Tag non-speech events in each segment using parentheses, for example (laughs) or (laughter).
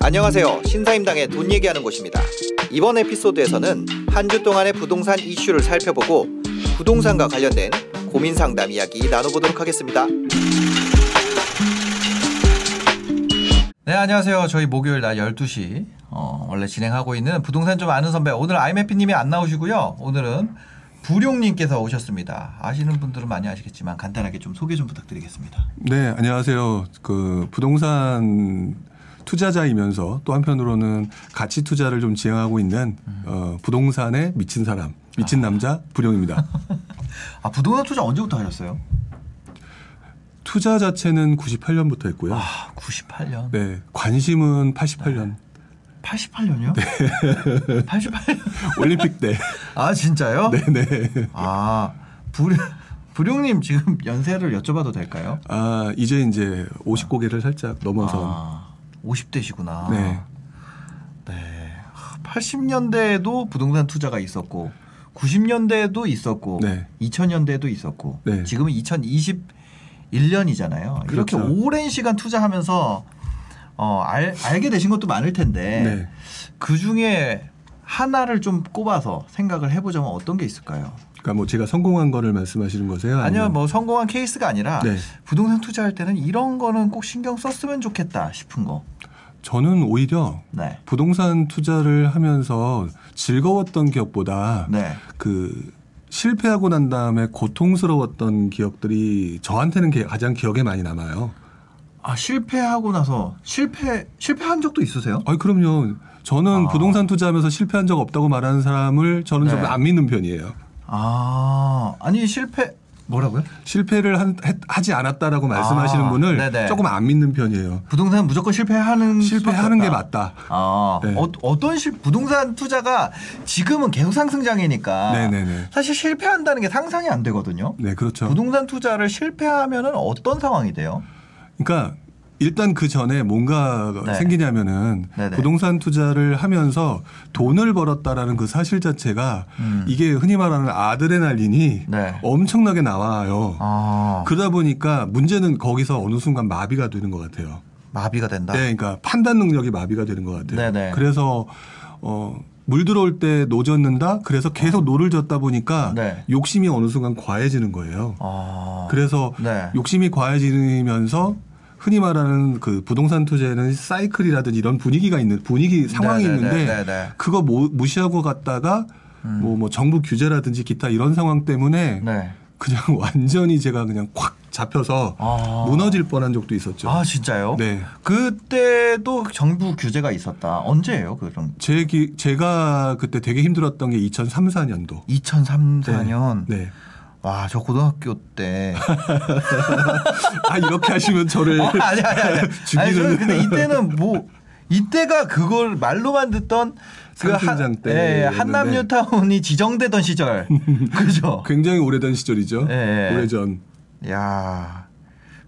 안녕하세요. 신사임당의 돈 얘기하는 곳입니다. 이번 에피소드에서는 한 주 동안의 부동산 이슈를 살펴보고 부동산과 관련된 고민 상담 이야기 나눠보도록 하겠습니다. 네, 안녕하세요. 저희 목요일 낮 12시 어, 원래 진행하고 있는 부동산 좀 아는 선배 오늘 아이매피님이 안 나오시고요. 오늘은 부룡 님께서 오셨습니다. 아시는 분들은 많이 아시겠지만 간단하게 좀 소개 좀 부탁드리겠습니다. 네, 안녕하세요. 그 부동산 투자자이면서 또 한편으로는 가치 투자를 좀 지향하고 있는 어, 부동산에 미친 사람, 미친 남자 부룡입니다. (laughs) 아 부동산 투자 언제부터 하셨어요? 투자 자체는 98년부터 했고요. 아 98년. 네, 관심은 88년 88년이요? 네. 88년. (laughs) 올림픽 때. 아 진짜요? 네, 네. 아 부룡 부룡님 지금 연세를 여쭤봐도 될까요? 아 이제 이제 50고개를 살짝 넘어서. 아 50대시구나. 네. 네. 80년대에도 부동산 투자가 있었고 90년대에도 있었고 네. 2000년대에도 있었고 네. 지금은 2021년이잖아요. 이렇게 그렇죠. 오랜 시간 투자하면서 어, 알, 알게 되신 것도 많을 텐데 네. 그 중에 하나를 좀 꼽아서 생각을 해보자면 어떤 게 있을까요? 그러니까 뭐 제가 성공한 거를 말씀하시는 거세요? 아니요, 뭐 성공한 케이스가 아니라 네. 부동산 투자할 때는 이런 거는 꼭 신경 썼으면 좋겠다 싶은 거. 저는 오히려 네. 부동산 투자를 하면서 즐거웠던 기억보다 네. 그 실패하고 난 다음에 고통스러웠던 기억들이 저한테는 게- 가장 기억에 많이 남아요. 아 실패하고 나서 실패 실패한 적도 있으세요? 아니 그럼요. 저는 아. 부동산 투자하면서 실패한 적 없다고 말하는 사람을 저는 좀 네. 안 믿는 편이에요. 아 아니 실패 뭐라고요? 실패를 한- 했- 하지 않았다라고 말씀하시는 아, 분을 네네. 조금 안 믿는 편이에요. 부동산 무조건 실패하는 실패하는 게. 맞다. 아 네. 어, 어떤 실 부동산 투자가 지금은 계속 상승장이니까 네네네. 사실 실패한다는 게 상상이 안 되거든요. 네, 그렇죠. 부동산 투자를 실패하면은 어떤 상황이 돼요? 그러니까 일단 그 전에 뭔가 네. 생기냐면은 네네. 부동산 투자를 하면서 돈을 벌었다라는 그 사실 자체가 음. 이게 흔히 말하는 아드레날린이 네. 엄청나게 나와요. 아 그러다 보니까 문제는 거기서 어느 순간 마비가 되는 것 같아요. 마비가 된다. 네, 그러니까 판단 능력이 마비가 되는 것 같아요. 네네. 그래서 어, 물 들어올 때 노젓는다. 그래서 계속 노를 젓다 보니까 네. 욕심이 어느 순간 과해지는 거예요. 아 그래서 네. 욕심이 과해지면서 흔히 말하는 그 부동산 투자에는 사이클이라든지 이런 분위기가 있는 분위기 상황이 네네네, 있는데 네네. 그거 모- 무시하고 갔다가 음. 뭐, 뭐 정부 규제라든지 기타 이런 상황 때문에 네. 그냥 (laughs) 완전히 제가 그냥 콱 잡혀서 아. 무너질 뻔한 적도 있었죠. 아 진짜요? 네. 그때도 정부 규제가 있었다. 언제예요? 그럼 제 기, 제가 그때 되게 힘들었던 게 2003, 4년도. 2003, 4년. 네. 와, 저 고등학교 때. (laughs) 아 이렇게 하시면 저를 어, 아니 아니 아니. (laughs) 아니 저는 근데 이때는 뭐 이때가 그걸 말로만 듣던 그 상승장 때 예, 였는데. 한남 뉴타운이 지정되던 시절. (laughs) 그죠? 굉장히 오래된 시절이죠. 예, 예. 오래전. 야.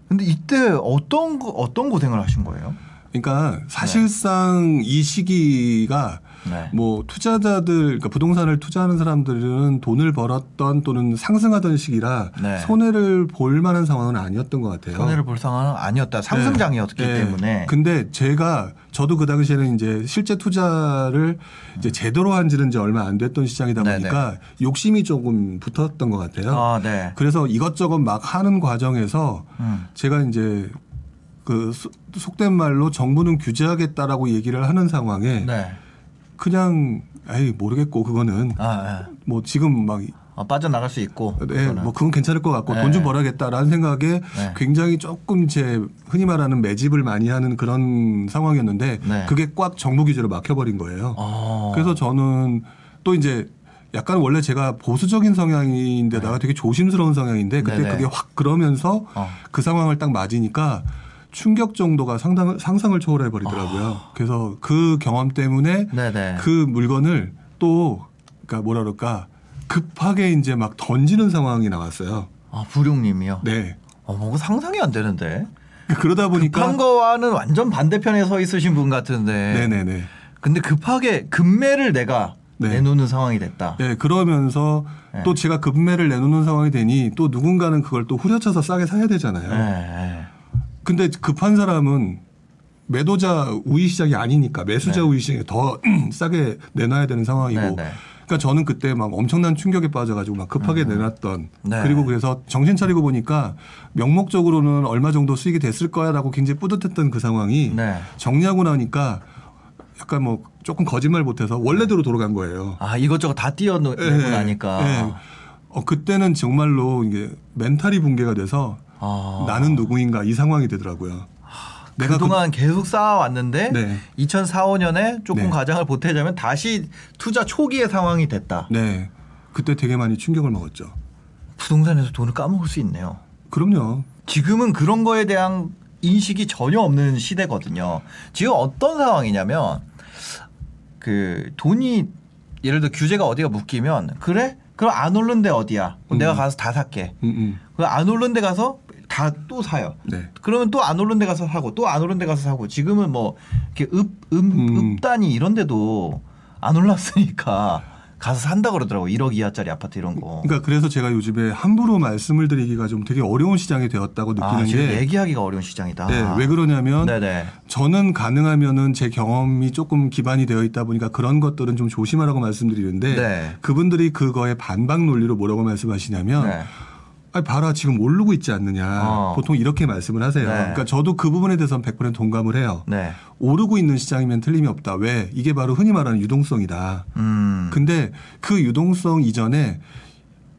근데 이때 어떤 거- 어떤 고생을 하신 거예요? 그러니까 사실상 이 시기가 네. 뭐 투자자들 그러니까 부동산을 투자하는 사람들은 돈을 벌었던 또는 상승하던 시기라 네. 손해를 볼 만한 상황은 아니었던 것 같아요. 손해를 볼 상황은 아니었다. 상승장이었기 네. 네. 때문에. 근데 제가 저도 그 당시에는 이제 실제 투자를 이제 제대로 한지는 이제 얼마 안 됐던 시장이다 네네. 보니까 욕심이 조금 붙었던 것 같아요. 아, 네. 그래서 이것저것 막 하는 과정에서 음. 제가 이제 그 소- 속된 말로 정부는 규제하겠다라고 얘기를 하는 상황에 네. 그냥 에이 모르겠고 그거는 아, 예. 뭐 지금 막 어, 빠져나갈 수 있고. 네, 그거는. 뭐 그건 괜찮을 것 같고 네. 돈좀 벌어야겠다라는 생각에 네. 굉장히 조금 제 흔히 말하는 매집을 많이 하는 그런 상황이었는데 네. 그게 꽉 정부 규제로 막혀버린 거예요. 어. 그래서 저는 또 이제 약간 원래 제가 보수적인 성향인데다가 되게 조심스러운 성향인데 그때 네. 네네. 그게 확 그러면서 어. 그 상황을 딱 맞으니까 충격 정도가 상당 상상을 초월해 버리더라고요. 아. 그래서 그 경험 때문에 네네. 그 물건을 또 그러니까 뭐라 그럴까 급하게 이제 막 던지는 상황이 나왔어요. 아, 부룡님이요? 네. 어, 뭔가 상상이 안 되는데. 그러다 보니까 급한 거와는 완전 반대편에 서 있으신 분 같은데. 네네네. 근데 급하게 급매를 내가 네. 내놓는 상황이 됐다. 예, 그러면서 네. 또 제가 급매를 내놓는 상황이 되니 또 누군가는 그걸 또 후려쳐서 싸게 사야 되잖아요. 네. 근데 급한 사람은 매도자 우위 시장이 아니니까 매수자 네. 우위 시장에 더 (clears throat) 싸게 내놔야 되는 상황이고. 네, 네. 그러니까 저는 그때 막 엄청난 충격에 빠져가지고 막 급하게 내놨던 네. 그리고 그래서 정신 차리고 보니까 명목적으로는 얼마 정도 수익이 됐을 거야라고 굉장히 뿌듯했던 그 상황이 네. 정리하고 나니까 약간 뭐 조금 거짓말 못해서 원래대로 돌아간 거예요. 아 이것저것 다 띄어내고 예, 나니까. 예. 어, 그때는 정말로 이게 멘탈이 붕괴가 돼서 아. 나는 누구인가 이 상황이 되더라고요. 내가 그동안 계속 쌓아왔는데 네. 2004, 5년에 조금 네. 가장을 보태자면 다시 투자 초기의 상황이 됐다. 그, 네. 그때 되게 많이 충격을 먹었죠. 부동산에서 돈을 까먹을 수 있네요. 그럼요. 지금은 그런 거에 대한 인식이 전혀 없는 시대거든요. 지금 어떤 상황이냐면 그 돈이 예를 들어 규제가 어디가 묶이면 그래? 그럼 안 오른 데 어디야? 음. 내가 가서 다 살게. 음, 음. 그럼 안 오른 데 가서 다 또 사요. 네. 그러면 또 안 오른 데 가서 사고 또 안 오른 데 가서 사고 지금은 뭐 이렇게 읍, 음, 음. 읍단이 이런 데도 안 올랐으니까 가서 산다 그러더라고 1억 이하짜리 아파트 이런 거. 그러니까 그래서 제가 요즘에 함부로 말씀을 드리기가 좀 되게 어려운 시장이 되었다고 느끼는 아, 지금 게 얘기하기가 어려운 시장이다. 네, 왜 그러냐면 네네. 저는 가능하면은 제 경험이 조금 기반이 되어 있다 보니까 그런 것들은 좀 조심하라고 말씀드리는데 네. 그분들이 그거에 반박 논리로 뭐라고 말씀하시냐면 네. 아니 봐라 지금 오르고 있지 않느냐 어. 보통 이렇게 말씀을 하세요. 네. 그러니까 저도 그 부분에 대해서는 100% 동감을 해요. 네. 오르고 있는 시장이면 틀림이 없다. 왜? 이게 바로 흔히 말하는 유동성이다. 음. 근데 그 유동성 이전에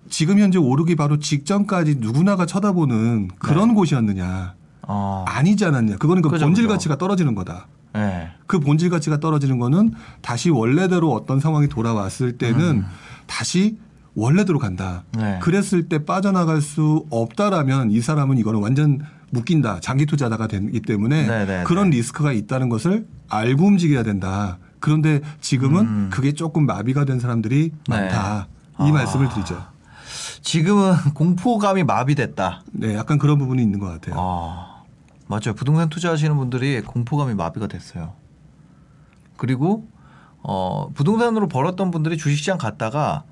지금 현재 오르기 바로 직전까지 누구나가 쳐다보는 그런 곳이었느냐? 어. 아니지 않았냐? 그거는 그 그죠, 본질 그죠. 가치가 떨어지는 거다. 네. 그 본질 가치가 떨어지는 거는 다시 원래대로 어떤 상황이 돌아왔을 때는 다시 원래대로 간다. 음. 네. 그랬을 때 빠져나갈 수 없다라면 이 사람은 이거는 완전 묶인다. 장기 투자자가 되기 때문에 네, 네, 그런 네. 리스크가 있다는 것을 알고 움직여야 된다. 그런데 지금은 음. 그게 조금 마비가 된 사람들이 네. 많다. 이 아. 말씀을 드리죠. 지금은 (laughs) 공포감이 마비됐다. 네, 약간 그런 부분이 있는 것 같아요. 아, 맞아요. 부동산 투자하시는 분들이 공포감이 마비가 됐어요. 그리고 어, 부동산으로 벌었던 분들이 주식시장 갔다가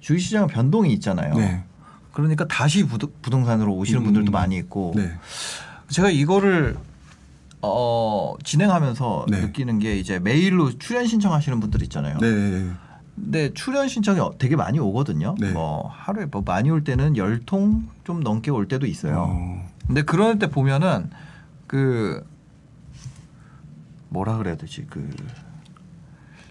주식시장 변동이 있잖아요. 네. 그러니까 다시 부도, 부동산으로 오시는 음, 분들도 음. 많이 있고 네. 제가 이거를 어, 진행하면서 네. 느끼는 게 이제 메일로 출연 신청하시는 분들 있잖아요. 네. 근데 출연 신청이 어- 되게 많이 오거든요. 네. 뭐 하루에 뭐 많이 올 때는 열 통 좀 넘게 올 때도 있어요. 어, 근데 그럴 때 보면은 그 뭐라 그래야 되지 그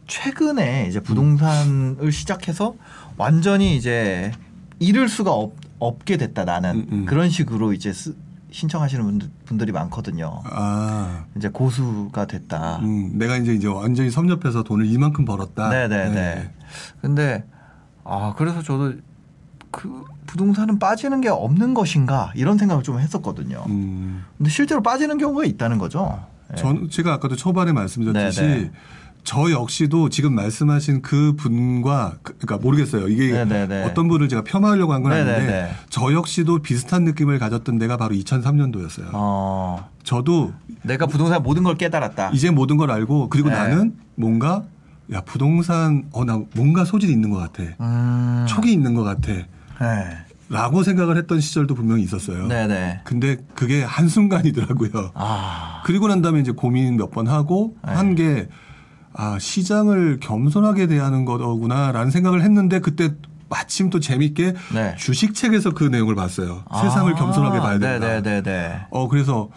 최근에 이제 부동산을 시작해서 완전히 이제 잃을 수가 없, 없게 됐다 나는 음, 음. 그런 식으로 이제 쓰, 신청하시는 분들, 분들이 많거든요. 아. 이제 고수가 됐다. 음, 내가 이제 이제 완전히 섭렵해서 돈을 이만큼 벌었다. 네네 네. 근데 아 그래서 저도 그 부동산은 빠지는 게 없는 것인가 이런 생각을 좀 했었거든요. 음, 근데 실제로 빠지는 경우가 있다는 거죠. 예. 전 제가 아까도 초반에 말씀드렸듯이 네네. 저 역시도 지금 말씀하신 그 분과 그- 그러니까 모르겠어요. 이게 네네네. 어떤 분을 제가 폄하하려고 한 건 아닌데. 저 역시도 비슷한 느낌을 가졌던 데가 바로 2003년도였어요. 어, 저도 내가 부동산 모든 걸 깨달았다. 이제 모든 걸 알고 그리고 네. 나는 뭔가 야 부동산 어 나 뭔가 소질이 있는 것 같아. 음. 촉이 있는 것 같아. 네. 라고 생각을 했던 시절도 분명히 있었어요. 네네. 근데 그게 한순간이더라고요. 아. 그리고 난 다음에 이제 고민 몇 번 하고 네. 한게 아, 시장을 겸손하게 대하는 거구나라는 생각을 했는데 그때 마침 또 재밌게 네. 주식책에서 그 내용을 봤어요. 세상을 아, 겸손하게 봐야 된다. 네네네네. 어, 그래서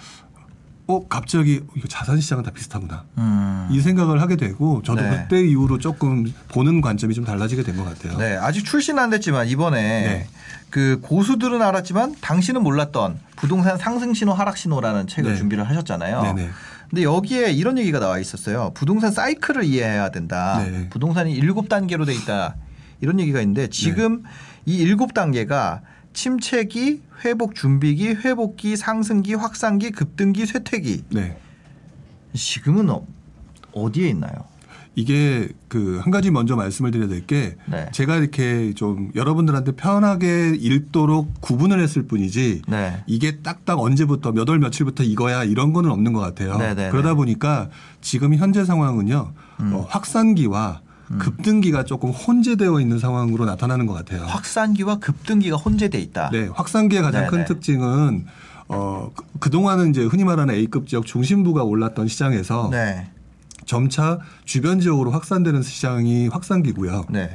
어, 갑자기 이거 자산 시장은 다 비슷하구나. 음. 이 생각을 하게 되고 저도 네. 그때 이후로 조금 보는 관점이 좀 달라지게 된 것 같아요. 네, 아직 출시는 안 됐지만 이번에 네. 그 고수들은 알았지만 당신은 몰랐던 부동산 상승 신호 하락 신호라는 책을 네. 준비를 하셨잖아요. 네네. 근데 여기에 이런 얘기가 나와 있었어요. 부동산 사이클을 이해해야 된다. 네. 부동산이 일곱 단계로 돼 있다. 이런 얘기가 있는데 지금 네. 이 일곱 단계가 침체기, 회복 준비기, 회복기, 상승기, 확산기, 급등기, 쇠퇴기. 네. 지금은 어, 어디에 있나요? 이게 그 한 가지 먼저 말씀을 드려야 될게 네. 제가 이렇게 좀 여러분들한테 편하게 읽도록 구분을 했을 뿐이지 네. 이게 딱딱 언제부터 몇 월 며칠부터 이거야 이런 거는 없는 것 같아요. 네네네. 그러다 보니까 지금 현재 상황은요 음. 어, 확산기와 급등기가 조금 혼재되어 있는 상황으로 나타나는 것 같아요. 확산기와 급등기가 혼재돼 있다. 네, 확산기의 가장 큰 네네. 특징은 어, 그- 그동안은 이제 흔히 말하는 A급 지역 중심부가 올랐던 시장에서 네. 점차 주변 지역으로 확산되는 시장이 확산기고요. 네.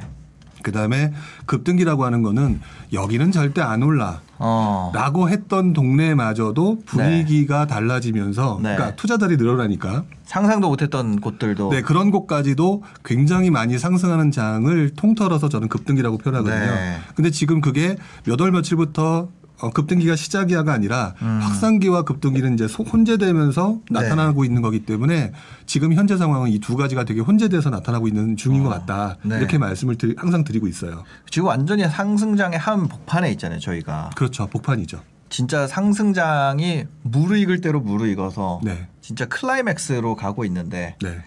그다음에 급등기라고 하는 거는 여기는 절대 안 올라. 어. 라고 했던 동네마저도 분위기가 달라지면서 네. 그러니까 투자자들이 늘어나니까 상상도 못했던 곳들도 네, 그런 곳까지도 굉장히 많이 상승하는 장을 통틀어서 저는 급등기라고 표현하거든요. 네. 근데 지금 그게 몇월 며칠부터 어, 급등기가 시작이야가 아니라 음. 확산기와 급등기는 이제 소- 혼재되면서 네. 나타나고 있는 거기 때문에 지금 현재 상황은 이 두 가지가 되게 혼재돼서 나타나고 있는 중인 것 같다. 네. 이렇게 말씀을 드리- 항상 드리고 있어요. 지금 완전히 상승장의 한 복판에 있잖아요. 저희가 그렇죠. 복판이죠. 진짜 상승장이 무르익을 대로 무르익어서 네. 진짜 클라이맥스로 가고 있는데 네.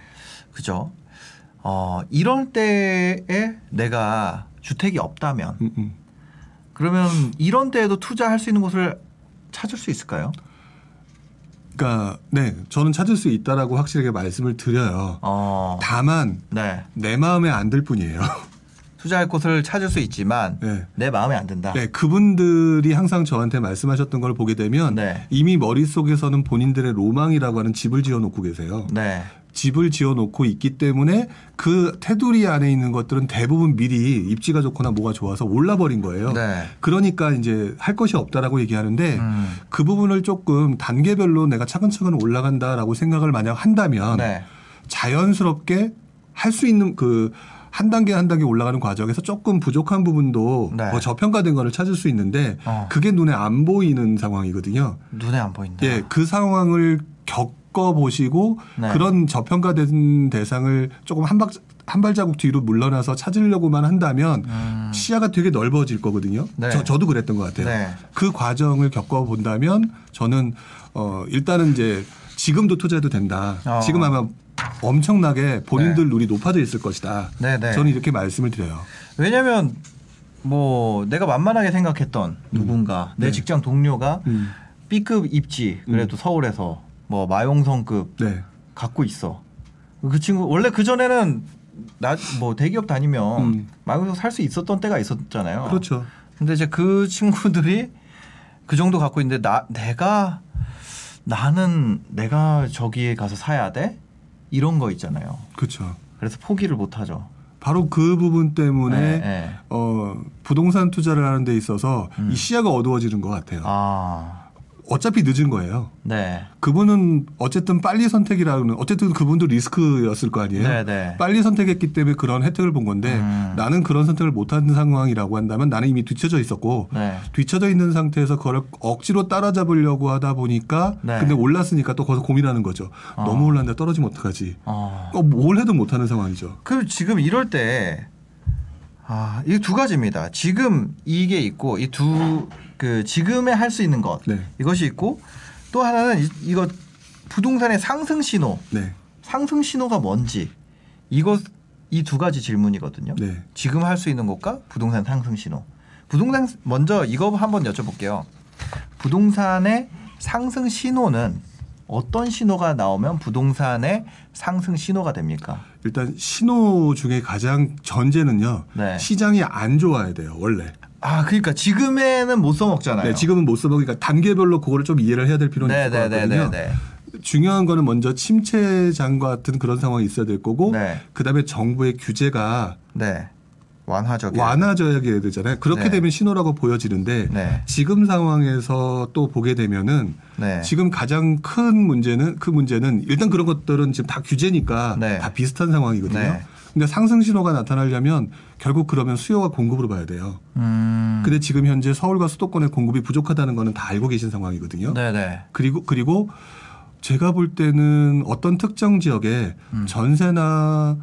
그죠? 어 이럴 때에 내가 주택이 없다면 음, 음. 그러면 이런 때에도 투자할 수 있는 곳을 찾을 수 있을까요? 그러니까 네, 저는 찾을 수 있다라고 확실하게 말씀을 드려요. 어, 다만 네. 내 마음에 안 들 뿐이에요. (laughs) 투자할 곳을 찾을 수 있지만 네. 내 마음에 안 든다. 네, 그분들이 항상 저한테 말씀하셨던 걸 보게 되면 네. 이미 머릿속에서는 본인들의 로망이라고 하는 집을 지어 놓고 계세요. 네. 집을 지어 놓고 있기 때문에 그 테두리 안에 있는 것들은 대부분 미리 입지가 좋거나 뭐가 좋아서 올라버린 거예요. 네. 그러니까 이제 할 것이 없다라고 얘기하는데 음. 그 부분을 조금 단계별로 내가 차근차근 올라간다라고 생각을 만약 한다면 네. 자연스럽게 할 수 있는 그한 단계 한 단계 올라가는 과정에서 조금 부족한 부분도 네. 뭐 저평가된 거를 찾을 수 있는데 어. 그게 눈에 안 보이는 상황이거든요. 눈에 안 보인다. 예, 그 상황을 겪 어 보시고 네. 그런 저평가된 대상을 조금 한 박, 한 발자국 뒤로 물러나서 찾으려고만 한다면 음. 시야가 되게 넓어질 거거든요. 네. 저, 저도 그랬던 것 같아요. 네. 그 과정을 겪어 본다면 저는 어 일단은 이제 지금도 투자해도 된다. 어. 지금 아마 엄청나게 본인들 눈이 높아져 있을 것이다. 네, 네. 저는 이렇게 말씀을 드려요. 왜냐면 뭐 내가 만만하게 생각했던 누군가 내 네. 직장 동료가 음. B급 입지 그래도 서울에서 뭐 마용성급 네. 갖고 있어. 그 친구 원래 그 전에는 나 뭐 대기업 다니면 음. 마용성 살 수 있었던 때가 있었잖아요. 그렇죠. 근데 이제 그 친구들이 그 정도 갖고 있는데 나 내가 나는 내가 저기에 가서 사야 돼 이런 거 있잖아요. 그렇죠. 그래서 포기를 못 하죠. 바로 그 부분 때문에 네, 네. 어, 부동산 투자를 하는 데 있어서 음. 이 시야가 어두워지는 것 같아요. 아, 어차피 늦은 거예요. 네, 그분은 어쨌든 빨리 선택이라는 어쨌든 그분도 리스크였을 거 아니에요. 네, 네. 빨리 선택했기 때문에 그런 혜택을 본 건데 음. 나는 그런 선택을 못한 상황이라고 한다면 나는 이미 뒤쳐져 있었고 네. 뒤쳐져 있는 상태에서 그걸 억지로 따라잡으려고 하다 보니까 네. 근데 올랐으니까 또 거기서 고민하는 거죠. 어. 너무 올랐는데 떨어지면 어떡하지? 어. 어, 뭘 해도 못하는 상황이죠. 그 지금 이럴 때 아, 이 두 가지입니다. 지금 이게 있고 이 두 그 지금에 할 수 있는 것 네. 이것이 있고 또 하나는 이, 이거 부동산의 상승 신호 네. 상승 신호가 뭔지 이것 이 두 가지 질문이거든요. 네. 지금 할 수 있는 것과 부동산 상승 신호. 부동산 먼저 이거 한번 여쭤볼게요. 부동산의 상승 신호는 어떤 신호가 나오면 부동산의 상승 신호가 됩니까? 일단 신호 중에 가장 전제는요. 네. 시장이 안 좋아야 돼요. 원래. 아, 그러니까 지금에는 못 써먹잖아요. 네, 지금은 못 써먹으니까 단계별로 그거를 좀 이해를 해야 될 필요는 있을 것 같거든요. 네네네네. 중요한 거는 먼저 침체장 같은 그런 상황이 있어야 될 거고 네. 그다음에 정부의 규제가 네. 완화적. 완화져야 되잖아요. 그렇게 네. 되면 신호라고 보여지는데 네. 지금 상황에서 또 보게 되면은 네. 지금 가장 큰 문제는 그 문제는 일단 그런 것들은 지금 다 규제니까 네. 다 비슷한 상황이거든요. 네. 근데 상승 신호가 나타나려면 결국 그러면 수요와 공급으로 봐야 돼요. 음. 근데 지금 현재 서울과 수도권의 공급이 부족하다는 거는 다 알고 계신 상황이거든요. 네네. 그리고 그리고 제가 볼 때는 어떤 특정 지역에 음. 전세나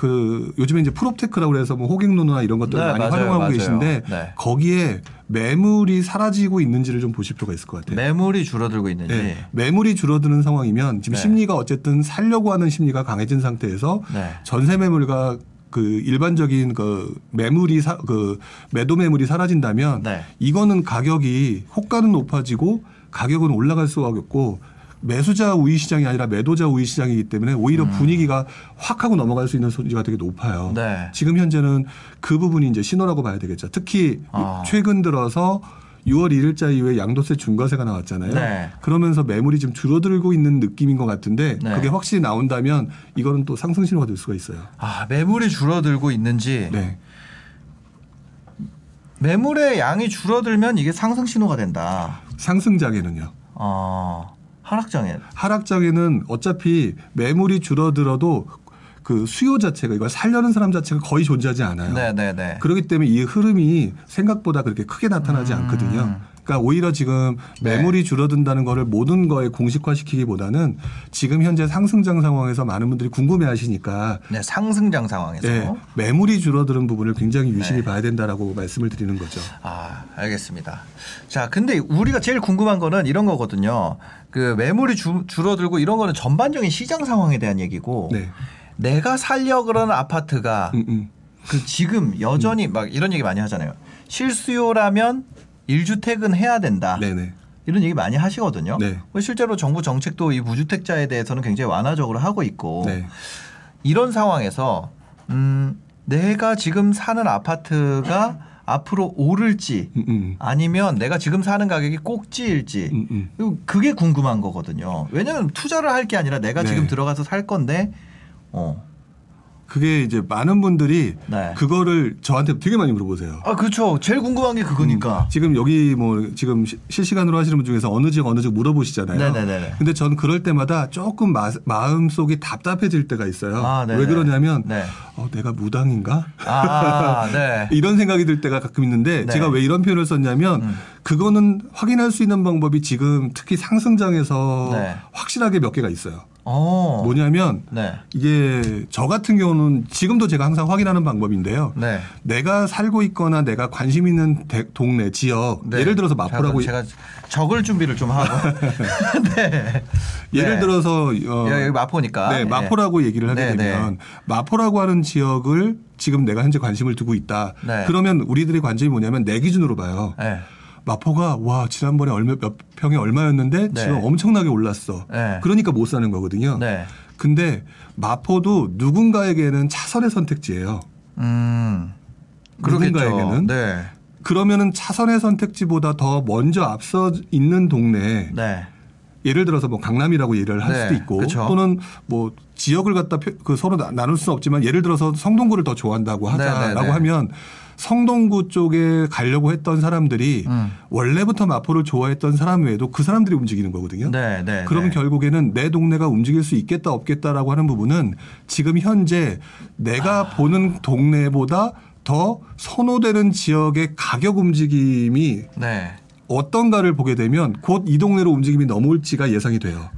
그 요즘에 이제 프롭테크라고 그래서 뭐 호갱노노나 이런 것들 네, 많이 맞아요, 활용하고 맞아요. 계신데 네. 거기에 매물이 사라지고 있는지를 좀 보실 필요가 있을 것 같아요. 매물이 줄어들고 있는지. 네. 매물이 줄어드는 상황이면 지금 네. 심리가 어쨌든 살려고 하는 심리가 강해진 상태에서 네. 전세 매물과 그 일반적인 그 매물이 사, 그 매도 매물이 사라진다면 네. 이거는 가격이 호가는 높아지고 가격은 올라갈 수가 없고 매수자 우위 시장이 아니라 매도자 우위 시장이기 때문에 오히려 분위기가 확 하고 넘어갈 수 있는 소지가 되게 높아요. 음. 네. 지금 현재는 그 부분이 이제 신호라고 봐야 되겠죠. 특히 아. 최근 들어서 6월 1일자 이후에 양도세 중과세가 나왔잖아요. 네. 그러면서 매물이 좀 줄어들고 있는 느낌인 것 같은데 네. 그게 확실히 나온다면 이거는 또 상승 신호가 될 수가 있어요. 아, 매물이 줄어들고 있는지. 네. 매물의 양이 줄어들면 이게 상승 신호가 된다. 상승장에는요. 어, 하락장에. 하락장에는 어차피 매물이 줄어들어도 그 수요 자체가 이걸 살려는 사람 자체가 거의 존재하지 않아요. 네, 네, 네. 그렇기 때문에 이 흐름이 생각보다 그렇게 크게 나타나지 음. 않거든요. 그러니까 오히려 지금 네. 매물이 줄어든다는 거를 모든 거에 공식화시키기보다는 지금 현재 상승장 상황에서 많은 분들이 궁금해하시니까 네, 상승장 상황에서. 네, 매물이 줄어드는 부분을 굉장히 유심히 네. 봐야 된다라고 말씀을 드리는 거죠. 아, 알겠습니다. 자, 근데 우리가 제일 궁금한 거는 이런 거거든요. 그 매물이 주- 줄어들고 이런 거는 전반적인 시장 상황에 대한 얘기고 네. 내가 살려 그러는 아파트가 음, 음. 그 지금 여전히 막 이런 얘기 많이 하잖아요. 실수요라면 1주택은 해야 된다. 네네. 이런 얘기 많이 하시거든요. 네. 뭐 실제로 정부 정책도 이 무주택자에 대해서는 굉장히 완화적으로 하고 있고 네. 이런 상황에서 음, 내가 지금 사는 아파트가 앞으로 오를지 음, 음. 아니면 내가 지금 사는 가격이 꼭지일지 음, 음. 그리고 그게 궁금한 거거든요. 왜냐하면 투자를 할 게 아니라 내가 네. 지금 들어가서 살 건데 어. 그게 이제 많은 분들이 네. 그거를 저한테 되게 많이 물어보세요. 아 그렇죠. 제일 궁금한 게 그거니까. 지금 여기 뭐 지금 시- 실시간으로 하시는 분 중에서 어느 지역 어느 지역 물어보시잖아요. 네네네네. 근데 저는 그럴 때마다 조금 마, 마음 속이 답답해질 때가 있어요. 아. 왜 그러냐면 네. 어, 내가 무당인가? 아, 네. (laughs) 이런 생각이 들 때가 가끔 있는데 네. 제가 왜 이런 표현을 썼냐면 음. 그거는 확인할 수 있는 방법이 지금 특히 상승장에서 네. 확실하게 몇 개가 있어요. 어. 뭐냐면 네. 이게 저 같은 경우는 지금도 제가 항상 확인하는 방법인데요. 네. 내가 살고 있거나 내가 관심 있는 대- 동네 지역 네. 예를 들어서 마포라고 제가 적을 준비를 좀 하고. (laughs) 네. 예를 네. 들어서 어, 야, 여기 마포니까. 네, 마포라고 얘기를 하게 네, 되면 마포라고 하는 지역을 지금 내가 현재 관심을 두고 있다. 네. 그러면 우리들의 관심이 뭐냐면 내 기준으로 봐요. 네. 마포가 와 지난번에 얼마 몇 평에 얼마였는데 네. 지금 엄청나게 올랐어. 네. 그러니까 못 사는 거거든요. 네. 근데 마포도 누군가에게는 차선의 선택지예요. 음. 누군가에게는 네. 그러면은 차선의 선택지보다 더 먼저 앞서 있는 동네 네. 예를 들어서 뭐 강남이라고 예를 할 네, 수도 있고 그쵸. 또는 뭐 지역을 갖다 표- 그 서로 나- 나눌 수는 없지만 예를 들어서 성동구를 더 좋아한다고 네, 네, 하자라고 네. 하면 성동구 쪽에 가려고 했던 사람들이 음. 원래부터 마포를 좋아했던 사람 외에도 그 사람들이 움직이는 거거든요. 네. 네. 그러면 네. 결국에는 내 동네가 움직일 수 있겠다 없겠다라고 하는 부분은 지금 현재 내가 아. 보는 동네보다 더 선호되는 지역의 가격 움직임이 네. 어떤가를 보게 되면 곧 이 동네로 움직임이 넘어올지가 예상이 돼요.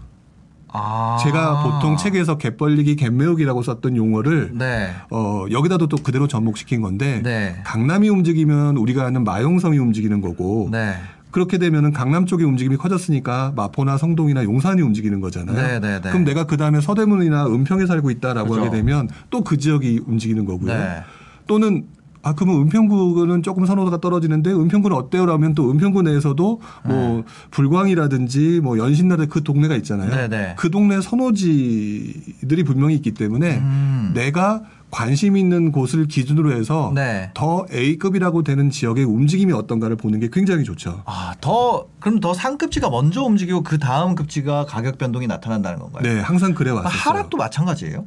아. 제가 보통 책에서 갯벌리기, 갯매우기라고 썼던 용어를 네. 어, 여기다도 또 그대로 접목시킨 건데 네. 강남이 움직이면 우리가 아는 마용성이 움직이는 거고 네. 그렇게 되면은 강남 쪽의 움직임이 커졌으니까 마포나 성동이나 용산이 움직이는 거잖아요. 네, 네, 네. 그럼 내가 그 다음에 서대문이나 은평에 살고 있다라고 그죠. 하게 되면 또 그 지역이 움직이는 거고요. 네. 또는 아 그러면 은평구는 조금 선호도가 떨어지는데 은평구는 어때요라면 또 은평구 내에서도 뭐 불광이라든지 뭐 연신나라 그 동네가 있잖아요. 네, 네. 그 동네 선호지들이 분명히 있기 때문에 음. 내가 관심 있는 곳을 기준으로 해서 네. 더 A급이라고 되는 지역의 움직임이 어떤가를 보는 게 굉장히 좋죠. 아, 더 그럼 더 상급지가 먼저 움직이고 그 다음 급지가 가격 변동이 나타난다는 건가요? 네, 항상 그래 아, 왔었어요. 하락도 마찬가지예요?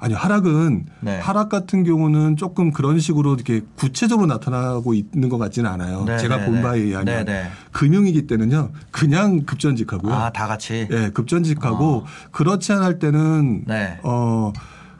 아니요, 하락은 네. 하락 같은 경우는 조금 그런 식으로 이렇게 구체적으로 나타나고 있는 것 같지는 않아요. 네, 제가 네, 본 네. 바에 의하면 네, 네. 금융위기 때는요, 그냥 급전직하고요. 아, 다 같이. 예, 급전직하고 그렇지 않을 때는 네. 어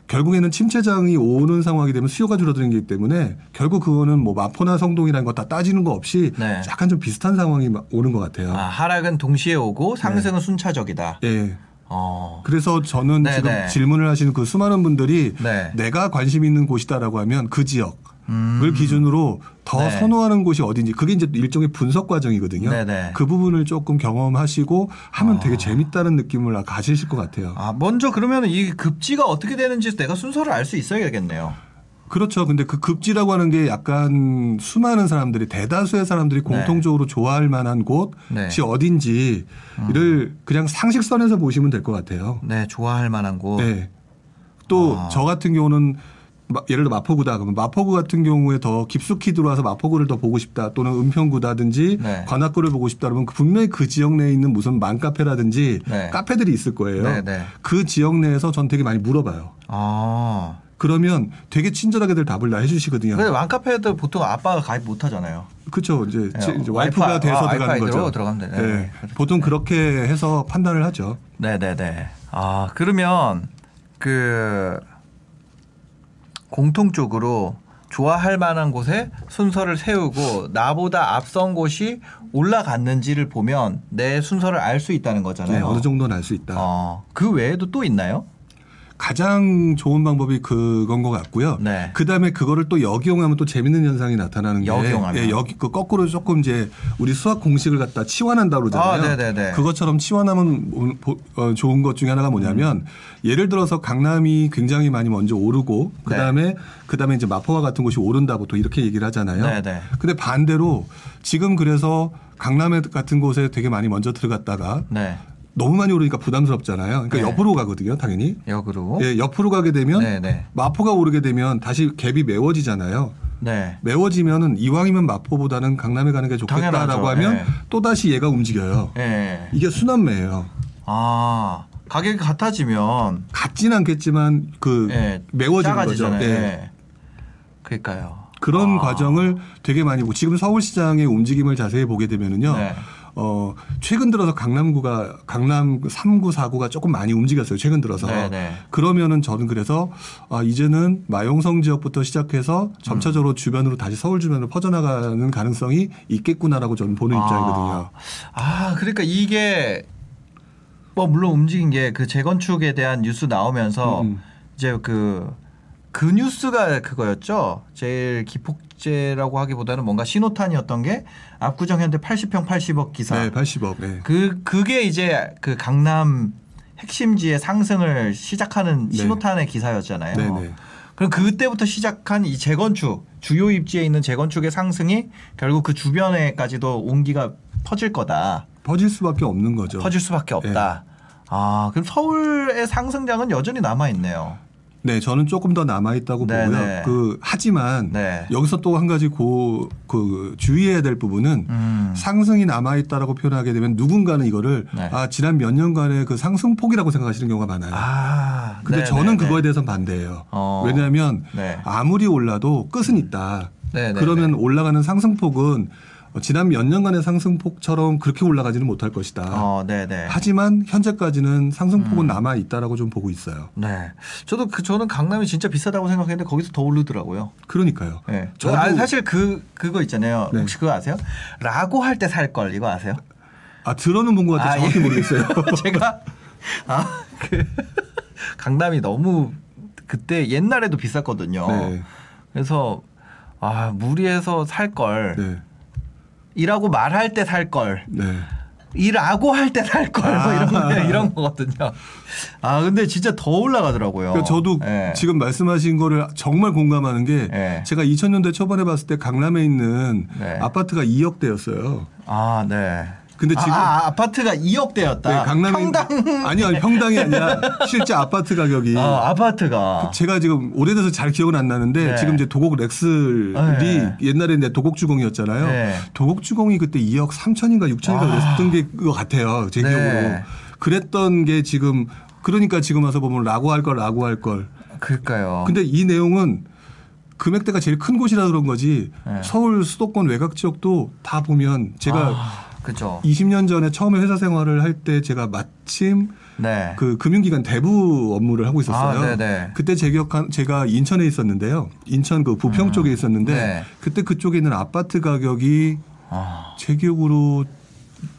결국에는 침체장이 오는 상황이 되면 수요가 줄어드는 게 때문에 결국 그거는 뭐 마포나 성동이라는 거 다 따지는 거 없이 네. 약간 좀 비슷한 상황이 막 오는 것 같아요. 아, 하락은 동시에 오고 상승은 네. 순차적이다. 예. 어. 그래서 저는 네, 지금 네. 질문을 하시는 그 수많은 분들이 네. 내가 관심 있는 곳이다라고 하면 그 지역을 음. 기준으로 더 네. 선호하는 곳이 어딘지 그게 이제 일종의 분석 과정이거든요. 네, 네. 그 부분을 조금 경험하시고 하면 아. 되게 재밌다는 느낌을 가지실 것 같아요. 아, 먼저 그러면 이 급지가 어떻게 되는지 내가 순서를 알 수 있어야겠네요. 그렇죠. 근데 그 급지라고 하는 게 약간 수많은 사람들이 대다수의 사람들이 공통적으로 좋아할 만한 곳이 네. 어딘지를 그냥 상식선에서 보시면 될 것 같아요. 네, 좋아할 만한 곳. 네. 또 아. 저 같은 경우는 마- 예를 들어 마포구다 그러면 마포구 같은 경우에 더 깊숙이 들어와서 마포구를 더 보고 싶다 또는 은평구다든지 네. 관악구를 보고 싶다 그러면 분명히 그 지역 내에 있는 무슨 맘카페라든지 네. 카페들이 있을 거예요. 네, 네. 그 지역 내에서 전 되게 많이 물어봐요. 아. 그러면 되게 친절하게 들 답을 다 해주시거든요. 근데 왕카페도 보통 아빠가 가입 못 하잖아요. 그렇죠. 이제, 네, 지- 이제 와이프- 와이프가 돼서 아, 들어가는 거죠. 들어가면. 네. 네, 그렇죠. 보통 그렇게 해서 판단을 하죠. 네네네. 아, 그러면 그 공통적으로 좋아할 만한 곳에 순서를 세우고 나보다 앞선 곳이 올라갔는지를 보면 내 순서를 알 수 있다는 네, 거잖아요. 어느 정도는 알 수 있다. 어, 그 외에도 또 있나요? 가장 좋은 방법이 그건 것 같고요. 네. 그 다음에 그거를 또 역이용하면 또 재밌는 현상이 나타나는 게 역이용하면? 예, 그 거꾸로 조금 이제 우리 수학 공식을 갖다 치환한다 그러잖아요. 아, 네네네. 그것처럼 치환하면 어, 좋은 것 중에 하나가 뭐냐면 예를 들어서 강남이 굉장히 많이 먼저 오르고 그 다음에 그 다음에 이제 마포와 같은 곳이 오른다고 또 이렇게 얘기를 하잖아요. 네네. 근데 반대로 지금 그래서 강남 같은 곳에 되게 많이 먼저 들어갔다가 네. 너무 많이 오르니까 부담스럽잖아요. 그러니까 네. 옆으로 가거든요, 당연히. 역으로. 예, 옆으로 가게 되면 네네. 마포가 오르게 되면 다시 갭이 메워지잖아요. 네. 메워지면은 이왕이면 마포보다는 강남에 가는 게 좋겠다라고 당연하죠. 하면 네. 또 다시 얘가 움직여요. 예. 이게 순환매예요. 아, 가격이 같아지면 같진 않겠지만 그 예. 메워지는 거죠. 작아지잖아요. 예. 예. 그러니까요. 그런 아. 과정을 되게 많이 보고 지금 서울시장의 움직임을 자세히 보게 되면은요. 네. 어, 최근 들어서 강남구가 강남 3구, 4구가 조금 많이 움직였어요. 최근 들어서. 네네. 그러면은 저는 그래서 아, 이제는 마용성 지역부터 시작해서 점차적으로 주변으로 다시 서울 주변으로 퍼져나가는 가능성이 있겠구나라고 저는 보는 입장이거든요. 아, 그러니까 이게 뭐 물론 움직인 게 그 재건축에 대한 뉴스 나오면서 음. 이제 그, 그 뉴스가 그거였죠. 제일 기폭 제라고 하기보다는 뭔가 신호탄이었던 게 압구정 현대 80평 80억 기사. 네, 80억. 네. 그 그게 이제 그 강남 핵심지의 상승을 시작하는 네. 신호탄의 기사였잖아요. 네네. 그럼 그때부터 시작한 이 재건축 주요 입지에 있는 재건축의 상승이 결국 그 주변에까지도 온기가 퍼질 거다. 퍼질 수밖에 없는 거죠. 퍼질 수밖에 없다. 아 그럼 서울의 상승장은 여전히 남아 있네요. 네, 저는 조금 더 남아 있다고 네네. 보고요. 그 하지만 네. 여기서 또 한 가지 고, 그 주의해야 될 부분은 음. 상승이 남아 있다라고 표현하게 되면 누군가는 이거를 네. 아 지난 몇 년간의 그 상승폭이라고 생각하시는 경우가 많아요. 아 근데 네, 저는 네, 그거에 네. 대해서는 반대예요. 어. 왜냐하면 네. 아무리 올라도 끝은 있다. 네, 네, 그러면 네. 올라가는 상승폭은 어, 지난 몇 년간의 상승폭처럼 그렇게 올라가지는 못할 것이다. 어, 네네. 하지만 현재까지는 상승폭은 음. 남아 있다라고 좀 보고 있어요. 네. 저도 그 저는 강남이 진짜 비싸다고 생각했는데 거기서 더 오르더라고요. 그러니까요. 네. 저도- 아, 사실 그 그거 있잖아요. 네. 혹시 그거 아세요? 라고 할 때 살 걸 이거 아세요? 아 들어는 본 것 같아 아, 요 정확히 예. 모르겠어요. (laughs) 제가 아 그 (laughs) 강남이 너무 그때 옛날에도 비쌌거든요. 네. 그래서 아 무리해서 살 걸. 네. 이라고 말할 때 살 걸. 네. 이라고 할 때 살 걸. 뭐 이런 거 이런 거거든요. 아 근데 진짜 더 올라가더라고요. 그러니까 저도 예. 지금 말씀하신 거를 정말 공감하는 게 예. 제가 2000년대 초반에 봤을 때 강남에 있는 네. 아파트가 2억대였어요. 아 네. 근데 지금 아, 아, 아 파트가 2억대였다. 네, 강남에 평당 아니 아니 평당이 아니라 (laughs) 실제 아파트 가격이 아, 아파트가 제가 지금 오래돼서 잘 기억은 안 나는데 네. 지금 이제 도곡 렉슬이 네. 옛날에 이제 도곡 주공이었잖아요. 네. 도곡 주공이 그때 2억 3천인가 6천인가 아. 그랬던 게 그거 같아요. 제 네. 기억으로. 그랬던 게 지금 그러니까 지금 와서 보면 라고 할 걸 라고 할 걸. 그럴까요? 근데 이 내용은 금액대가 제일 큰 곳이라 그런 거지 네. 서울 수도권 외곽 지역도 다 보면 제가 아, 그죠. 20년 전에 처음에 회사 생활을 할 때 제가 마침 네. 그 금융기관 대부 업무를 하고 있었어요. 아, 네네. 그때 제 기억한 제가 인천에 있었는데요. 인천 그 부평 쪽에 있었는데 네. 그때 그쪽에 있는 아파트 가격이 아, 제 기억으로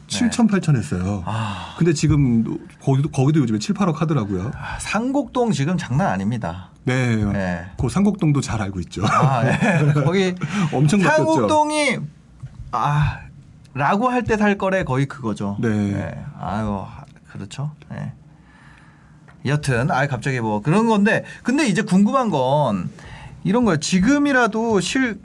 7천 8천 했어요. 네. 아, 근데 지금 거기도 거기도 요즘에 7, 8억 하더라고요. 아, 상곡동 지금 장난 아닙니다. 네. 네. 그 상곡동도 잘 알고 있죠. 아, 예. 거기 (laughs) 엄청 바뀌었죠. 상곡동이 아 라고 할 때 살 거래 거의 그거죠. 네. 예. 아유 그렇죠. 예. 여튼 아 갑자기 뭐 그런 건데 근데 이제 궁금한 건 이런 거예요. 지금이라도 실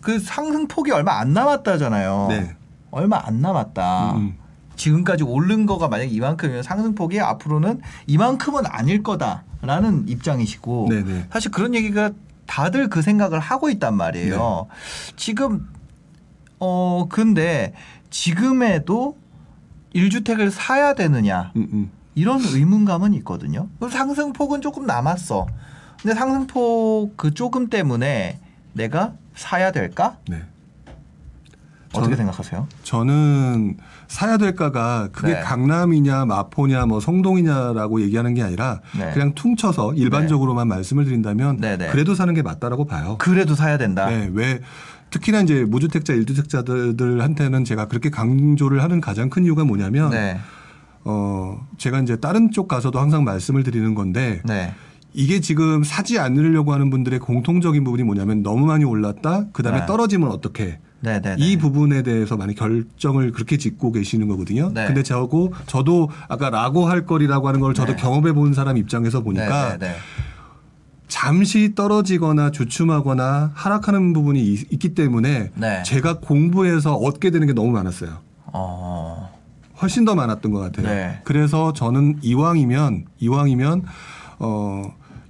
그 상승폭이 얼마 안 남았다잖아요. 네. 얼마 안 남았다. 음. 지금까지 오른 거가 만약 이만큼이면 상승폭이 앞으로는 이만큼은 아닐 거다라는 입장이시고 네네. 사실 그런 얘기가 다들 그 생각을 하고 있단 말이에요. 네. 지금 어 근데 지금에도 1주택을 사야 되느냐 음, 음. 이런 의문감은 있거든요. 그 상승폭은 조금 남았어. 근데 상승폭 그 조금 때문에 내가 사야 될까? 네. 어떻게 저는- 생각하세요? 저는 사야 될까가 그게 네. 강남이냐 마포냐 뭐 성동이냐라고 얘기하는 게 아니라 네. 그냥 퉁쳐서 일반적으로만 말씀을 드린다면 네, 네. 그래도 사는 게 맞다라고 봐요. 그래도 사야 된다. 네, 왜 특히나 이제 무주택자, 일주택자들한테는 제가 그렇게 강조를 하는 가장 큰 이유가 뭐냐면 네. 어 제가 이제 다른 쪽 가서도 항상 말씀을 드리는 건데 네. 이게 지금 사지 않으려고 하는 분들의 공통적인 부분이 뭐냐면 너무 많이 올랐다 그다음에 네. 떨어지면 어떻게 네, 네. 이 부분에 대해서 많이 결정을 그렇게 짓고 계시는 거거든요. 네. 근데 저고 저도 아까 라고 할 거리라고 하는 걸 저도 네. 경험해 본 사람 입장에서 보니까 네, 네, 네. 잠시 떨어지거나 주춤하거나 하락하는 부분이 있, 기 때문에 네. 제가 공부해서 얻게 되는 게 너무 많았어요. 어. 훨씬 더 많았던 것 같아요. 네. 그래서 저는 이왕이면 이왕이면 어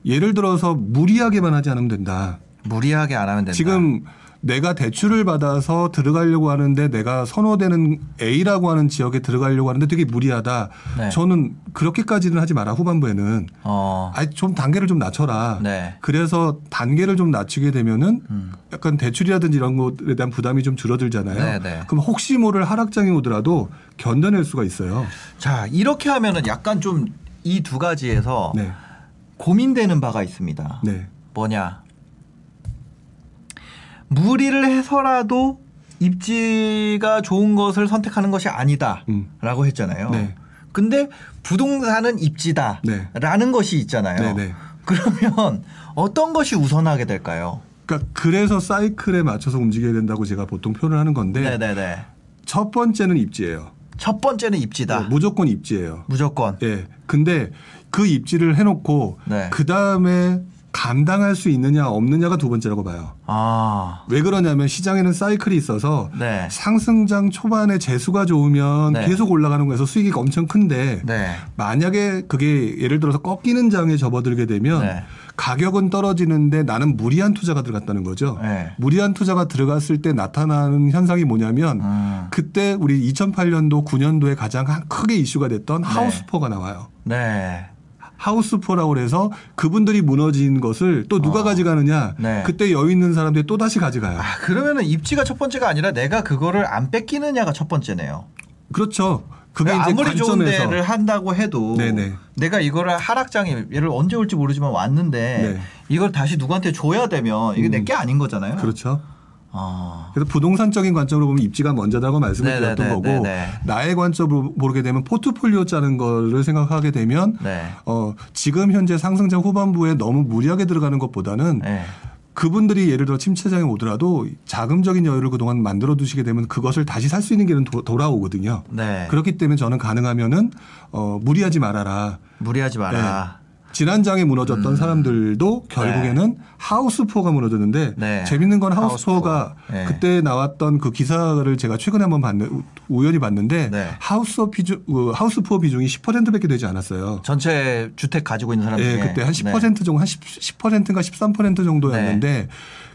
예를 들어서 무리하게만 하지 않으면 된다. 무리하게 안 하면 된다. 지금 내가 대출을 받아서 들어가려고 하는데 내가 선호되는 A라고 하는 지역에 들어가려고 하는데 되게 무리하다. 네. 저는 그렇게까지는 하지 마라 후반부에는. 어. 아니 좀 단계를 좀 낮춰라. 네. 그래서 단계를 좀 낮추게 되면은 음. 약간 대출이라든지 이런 것에 대한 부담이 좀 줄어들잖아요. 네, 네. 그럼 혹시 모를 하락장이 오더라도 견뎌낼 수가 있어요. 자, 이렇게 하면은 약간 좀 이 두 가지에서 네. 고민되는 바가 있습니다. 네. 뭐냐? 무리를 해서라도 입지가 좋은 것을 선택하는 것이 아니다라고 음. 했잖아요. 네. 근데 부동산은 입지다라는 네. 것이 있잖아요. 네, 네. 그러면 어떤 것이 우선하게 될까요? 그러니까 그래서 사이클에 맞춰서 움직여야 된다고 제가 보통 표현을 하는 건데 네, 네, 네. 첫 번째는 입지예요. 첫 번째는 입지다. 네, 무조건 입지예요. 무조건. 예. 근데 그 입지를 해놓고 네. 그 다음에 감당할 수 있느냐 없느냐가 두 번째라고 봐요. 아. 왜 그러냐면 시장에는 사이클이 있어서 네. 상승장 초반에 재수가 좋으면 네. 계속 올라가는 거에서 수익이 엄청 큰데 네. 만약에 그게 예를 들어서 꺾이는 장에 접어들게 되면 네. 가격은 떨어지는데 나는 무리한 투자가 들어갔다는 거죠. 네. 무리한 투자가 들어갔을 때 나타나는 현상이 뭐냐면 음. 그때 우리 2008년도 9년도에 가장 크게 이슈가 됐던 하우스포가 나와요. 네. 하우스포라고 그래서 그분들이 무너진 것을 또 누가 어. 가져가느냐 네. 그때 여유 있는 사람들이 또 다시 가져가요. 아, 그러면은 입지가 첫 번째가 아니라 내가 그거를 안 뺏기느냐가 첫 번째네요. 그렇죠. 그게 이제 그러니까 아무리 좋은 관점에서 데를 한다고 해도 네네. 내가 이거를 하락장에 얘를 언제 올지 모르지만 왔는데 네. 이걸 다시 누구한테 줘야 되면 이게 음. 내게 아닌 거잖아요. 그렇죠. 아. 그래서 부동산적인 관점으로 보면 입지가 먼저다고 말씀을 네네네, 드렸던 거고 네네. 나의 관점으로 보게 되면 포트폴리오 짜는 거를 생각하게 되면 네. 어, 지금 현재 상승장 후반부에 너무 무리하게 들어가는 것보다는 네. 그분들이 예를 들어 침체장에 오더라도 자금적인 여유를 그동안 만들어 두시게 되면 그것을 다시 살 수 있는 길은 도, 돌아오거든요. 네. 그렇기 때문에 저는 가능하면은 어, 무리하지 말아라. 무리하지 마라. 지난 장에 무너졌던 사람들도 결국에는 하우스포가 무너졌는데 네. 재밌는 건 하우스포가 하우스포. 네. 그때 나왔던 그 기사를 제가 최근에 한번 봤는 우- 우연히 봤는데 네. 하우스 비중 어, 하우스포 비중이 10%밖에 되지 않았어요. 전체 주택 가지고 있는 사람 예, 중에 그때 한 네. 10% 정도 한 10, 10%인가 13% 정도였는데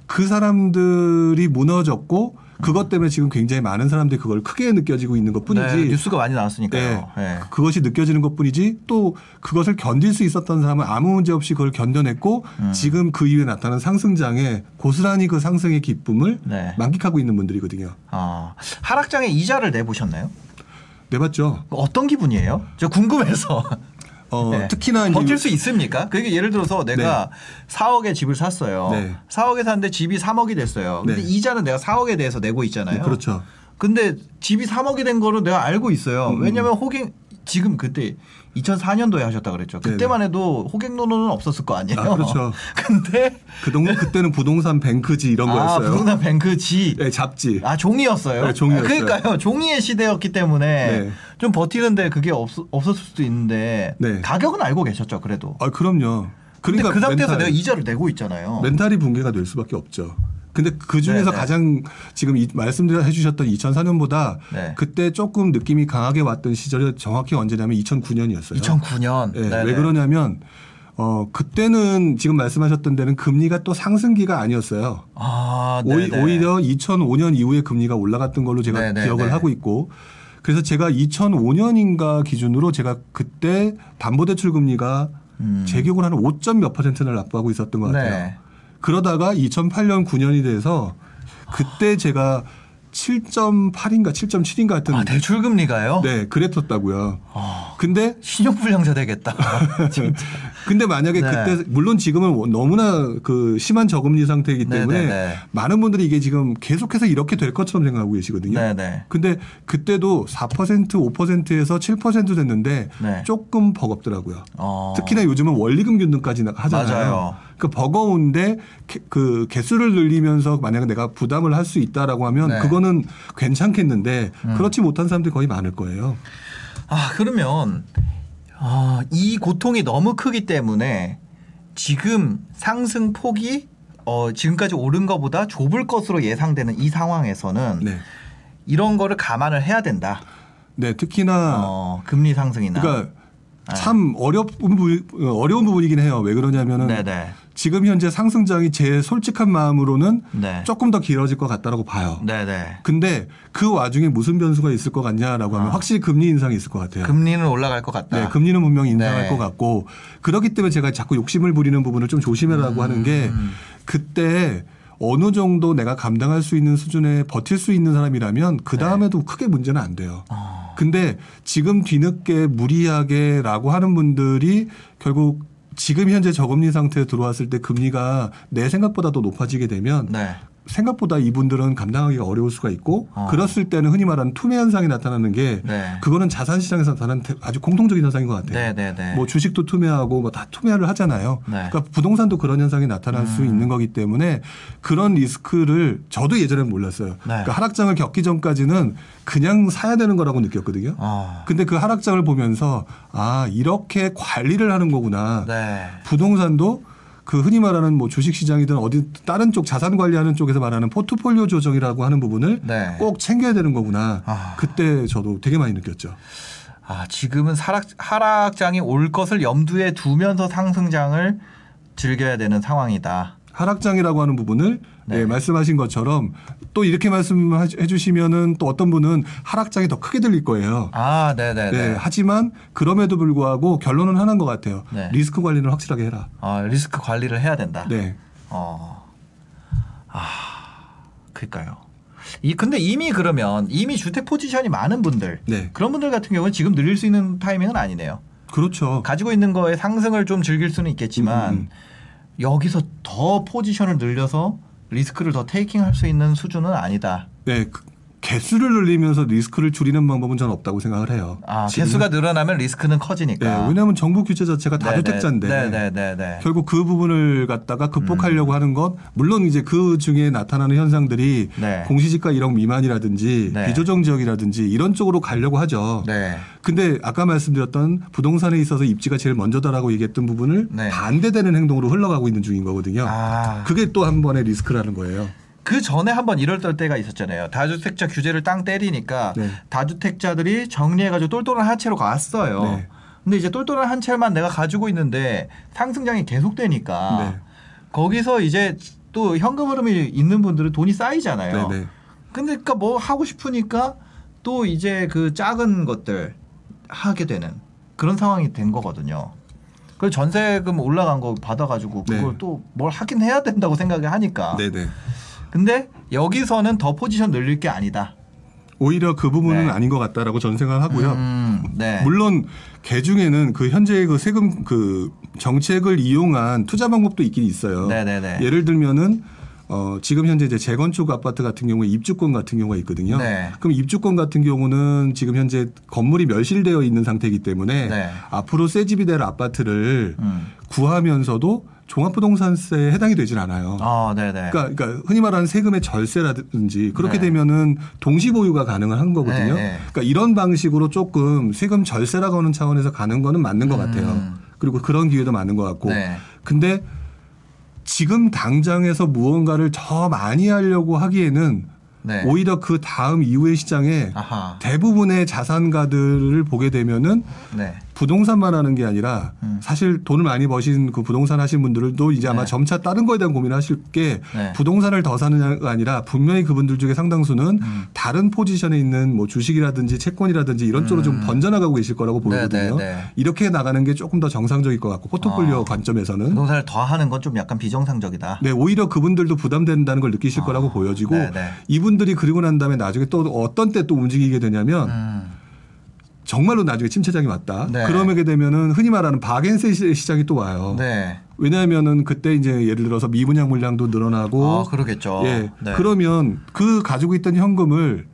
그 사람들이 무너졌고 그것 때문에 지금 굉장히 많은 사람들이 그걸 크게 느껴지고 있는 것 뿐이지. 네, 뉴스가 많이 나왔으니까요. 네. 네. 그것이 느껴지는 것 뿐이지 또 그것을 견딜 수 있었던 사람은 아무 문제 없이 그걸 견뎌냈고 음. 지금 그 이후에 나타난 상승장에 고스란히 그 상승의 기쁨을 네. 만끽하고 있는 분들이거든요. 아, 하락장에 이자를 내보셨나요? 내봤죠. 어떤 기분이에요? 저 궁금해서. 어, 네. 특히나 버틸 수 있습니까? 그게 예를 들어서 내가 4억에 집을 샀어요. 네. 4억에 샀는데 집이 3억이 됐어요. 근데 네. 이자는 내가 4억에 대해서 내고 있잖아요. 네, 그렇죠. 근데 집이 3억이 된 거를 내가 알고 있어요. 음. 왜냐면 호갱 지금 그때 2004년도에 하셨다 그랬죠. 그때만 해도 호갱노노는 없었을 거 아니에요. 아, 그렇죠. (laughs) 근데 그동 그때는 부동산 뱅크지 이런 아, 거였어요. 부동산 뱅크지. 네, 잡지. 아 종이였어요. 네, 종이였어요. 그러니까요, 종이의 시대였기 때문에 네. 좀 버티는데 그게 없, 없었을 수도 있는데 네. 가격은 알고 계셨죠, 그래도. 아, 그럼요. 그러니까 그 상태에서 멘탈- 내가 이자를 내고 있잖아요. 멘탈이 붕괴가 될 수밖에 없죠. 근데 그 중에서 네네. 가장 지금 이, 말씀드려 해주셨던 2004년보다 네. 그때 조금 느낌이 강하게 왔던 시절이 정확히 언제냐면 2009년이었어요. 2009년. 네, 왜 그러냐면 어 그때는 지금 말씀하셨던 데는 금리가 또 상승기가 아니었어요. 아, 오히, 네네. 오히려 2005년 이후에 금리가 올라갔던 걸로 제가 네네네. 기억을 하고 있고 그래서 제가 2005년인가 기준으로 제가 그때 담보대출 금리가 음. 제 기억으로 한 5점 몇 퍼센트를 납부하고 있었던 것 같아요. 네. 그러다가 2008년 9년이 돼서 그때 제가 7.8인가 7.7인가 하여튼 아, 대출 금리가요? 네 그랬었다고요. 아, 근데 신용 불량자 되겠다. 진짜. (laughs) 근데 만약에 네. 그때 물론 지금은 너무나 그 심한 저금리 상태이기 때문에 네네네. 많은 분들이 이게 지금 계속해서 이렇게 될 것처럼 생각하고 계시거든요. 네네. 근데 그때도 4% 5%에서 7% 됐는데 네. 조금 버겁더라고요. 어. 특히나 요즘은 원리금 균등까지 하잖아요. 맞아요. 그 버거운데 개- 그 개수를 늘리면서 만약에 내가 부담을 할 수 있다라고 하면 네. 음. 그거는 괜찮겠는데 그렇지 못한 사람들이 거의 많을 거예요. 아, 그러면 아, 이 고통이 너무 크기 때문에 지금 상승 폭이 어, 지금까지 오른 것보다 좁을 것으로 예상되는 이 상황에서는 네. 이런 거를 감안을 해야 된다. 네, 특히나 어, 금리 상승이나. 그러니까 참 어려운 부분, 어려운 부분이긴 해요. 왜 그러냐면은 네네. 지금 현재 상승장이 제 솔직한 마음으로는 네. 조금 더 길어질 것 같다라고 봐요. 네네. 근데 그 와중에 무슨 변수가 있을 것 같냐라고 하면 아. 확실히 금리 인상이 있을 것 같아요. 금리는 올라갈 것 같다. 네, 금리는 분명히 인상할 네. 것 같고 그렇기 때문에 제가 자꾸 욕심을 부리는 부분을 좀 조심해라고 하는 게 음. 그때 어느 정도 내가 감당할 수 있는 수준에 버틸 수 있는 사람이라면 그 다음에도 크게 문제는 안 돼요. 네. 어. 근데 지금 뒤늦게 무리하게라고 하는 분들이 결국 지금 현재 저금리 상태에 들어왔을 때 금리가 내 생각보다 더 높아지게 되면 네. 생각보다 이분들은 감당하기가 어려울 수가 있고 어. 그랬을 때는 흔히 말하는 투매 현상이 나타나는 게 네. 그거는 자산 시장에서 나타나는 대- 아주 공통적인 현상인 것 같아요. 네네네. 뭐 주식도 투매하고 뭐 다 투매를 하잖아요. 네. 그러니까 부동산도 그런 현상이 나타날 수 음. 있는 거기 때문에 그런 리스크를 저도 예전에는 몰랐어요. 네. 그러니까 하락장을 겪기 전까지는 그냥 사야 되는 거라고 느꼈거든요. 어. 근데 그 하락장을 보면서 아 이렇게 관리를 하는 거구나. 네. 부동산도 그 흔히 말하는 뭐 주식 시장이든 어디 다른 쪽 자산 관리하는 쪽에서 말하는 포트폴리오 조정이라고 하는 부분을 네. 꼭 챙겨야 되는 거구나. 아. 그때 저도 되게 많이 느꼈죠. 아, 지금은 하락, 하락장이 올 것을 염두에 두면서 상승장을 즐겨야 되는 상황이다. 하락장이라고 하는 부분을 네. 예, 말씀하신 것처럼 또 이렇게 말씀해 주시면은 또 어떤 분은 하락장이 더 크게 들릴 거예요. 아, 네네네. 네, 하지만 그럼에도 불구하고 결론은 하나인 것 같아요. 네. 리스크 관리는 확실하게 해라. 아, 리스크 관리를 해야 된다. 네. 어. 아, 그니까요. 이, 근데 이미 그러면 이미 주택 포지션이 많은 분들. 네. 그런 분들 같은 경우는 지금 늘릴 수 있는 타이밍은 아니네요. 그렇죠. 가지고 있는 거에 상승을 좀 즐길 수는 있겠지만 음, 음. 여기서 더 포지션을 늘려서 리스크를 더 테이킹 할 수 있는 수준은 아니다. 네. 그 개수를 늘리면서 리스크를 줄이는 방법은 저는 없다고 생각을 해요. 아, 개수가 늘어나면 리스크는 네, 커지니까. 왜냐하면 정부 규제 자체가. 다주택자인데 네네네네. 결국 그 부분을 갖다가 극복하려고 음. 하는 것 물론 이제 그 중에 나타나는 현상들이 네. 공시지가 1억 미만이라든지 네. 비조정 지역이라든지 이런 쪽으로 가려고 하죠. 네. 근데 아까 말씀드렸던 부동산에 있어서 입지가 제일 먼저다라고 얘기했던 부분을 네. 반대되는 행동으로 흘러가고 있는 중인 거거든요. 아. 그게 또 한 번의 리스크라는 거예요. 그 전에 한번 이럴 때가 있었잖아요. 다주택자 규제를 땅 때리니까 네. 다주택자들이 정리해가지고 똘똘한 한 채로 갔어요. 네. 근데 이제 똘똘한 한 채만 내가 가지고 있는데 상승장이 계속되니까 네. 거기서 이제 또 현금 흐름이 있는 분들은 돈이 쌓이잖아요. 네네. 근데 그러니까 뭐 하고 싶으니까 또 이제 그 작은 것들 하게 되는 그런 상황이 된 거거든요. 그 전세금 올라간 거 받아가지고 그걸 네. 또뭘 하긴 해야 된다고 생각을 하니까. 네네. 근데 여기서는 더 포지션 늘릴 게 아니다. 오히려 그 부분은 네. 아닌 것 같다라고 저는 생각을 하고요. 음, 네. 물론 개 중에는 그 현재 그 세금 그 정책을 이용한 투자 방법도 있긴 있어요. 네네네. 예를 들면은 어, 지금 현재 이제 재건축 아파트 같은 경우에 입주권 같은 경우가 있거든요. 네. 그럼 입주권 같은 경우는 지금 현재 건물이 멸실되어 있는 상태이기 때문에 네. 앞으로 새 집이 될 아파트를 음. 구하면서도 종합부동산세에 해당이 되질 않아요. 아, 네네. 그러니까, 그러니까 흔히 말하는 세금의 절세라든지 그렇게 네. 되면은 동시 보유가 가능한 거거든요. 네, 네. 그러니까 이런 방식으로 조금 세금 절세라고 하는 차원에서 가는 거는 맞는 것 음. 같아요. 그리고 그런 기회도 많은 것 같고. 네. 근데 지금 당장에서 무언가를 더 많이 하려고 하기에는 네. 오히려 그 다음 이후의 시장에 아하. 대부분의 자산가들을 보게 되면은 네. 부동산만 하는 게 아니라 음. 사실 돈을 많이 버신 그 부동산 하신 분들도 이제 아마 네. 점차 다른 거에 대한 고민을 하실 게 네. 부동산을 더 사느냐가 아니라 분명히 그분들 중에 상당수는 음. 다른 포지션에 있는 뭐 주식이라든지 채권이라든지 이런 쪽으로 좀 번져나가고 계실 거라고. 음. 네, 네. 이렇게 나가는 게 조금 더 정상적일 것 같고 포트폴리오 아. 관점에서는 부동산을 더 하는 건 좀 약간 비정상적이다. 네, 오히려 그분들도 부담된다는 걸 느끼실 거라고 보여지고 네, 네. 이분들이 그리고 난 다음에 나중에 또 어떤 때 또 움직이게 되냐면 음. 정말로 나중에 침체장이 왔다. 네. 그러게 되면은 흔히 말하는 바겐세 시장이 또 와요. 네. 왜냐하면은 그때 이제 예를 들어서 미분양 물량도 늘어나고 아, 그러겠죠. 예. 네. 그러면 그 가지고 있던 현금을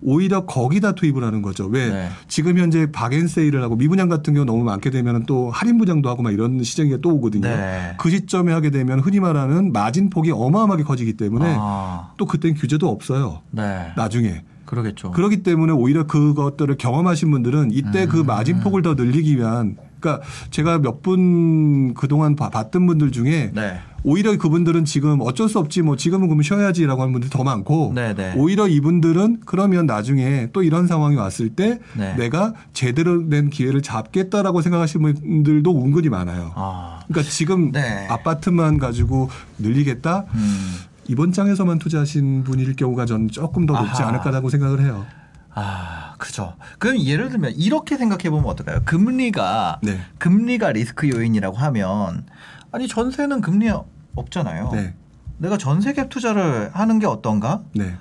오히려 거기다 투입을 하는 거죠. 왜 네. 지금 현재 박앤 세일을 하고 미분양 같은 경우 너무 많게 되면 또 할인 분양도 하고 막 이런 시장이 또 오거든요. 네. 그 시점에 하게 되면 흔히 말하는 마진 폭이 어마어마하게 커지기 때문에 아, 또 그땐 규제도 없어요. 네. 나중에. 그러겠죠. 그렇기 때문에 오히려 그것들을 경험하신 분들은 이때 음. 그 마진폭을 더 늘리기 위한 그러니까 제가 몇 분 그동안 봐- 봤던 분들 중에 네. 오히려 그분들은 지금 어쩔 수 없지 뭐 지금은 그러면 쉬어야지라고 하는 분들이 더 많고 네, 네. 오히려 이분들은 그러면 나중에 또 이런 상황이 왔을 때 네. 내가 제대로 된 기회를 잡겠다라고 생각하시는 분들도 은근히 많아요. 아. 그러니까 지금 네. 아파트만 가지고 늘리겠다 음. 이번 장에서만 투자하신 분일 경우가 저는 조금 더 높지 아하. 않을까라고 생각을 해요. 아, 그죠. 그럼 예를 들면 이렇게 생각해 보면 어떨까요? 금리가 네. 금리가 리스크 요인이라고 하면 아니 전세는 금리 없잖아요. 네. 내가 전세 갭 투자를 하는 게 어떤가? 네.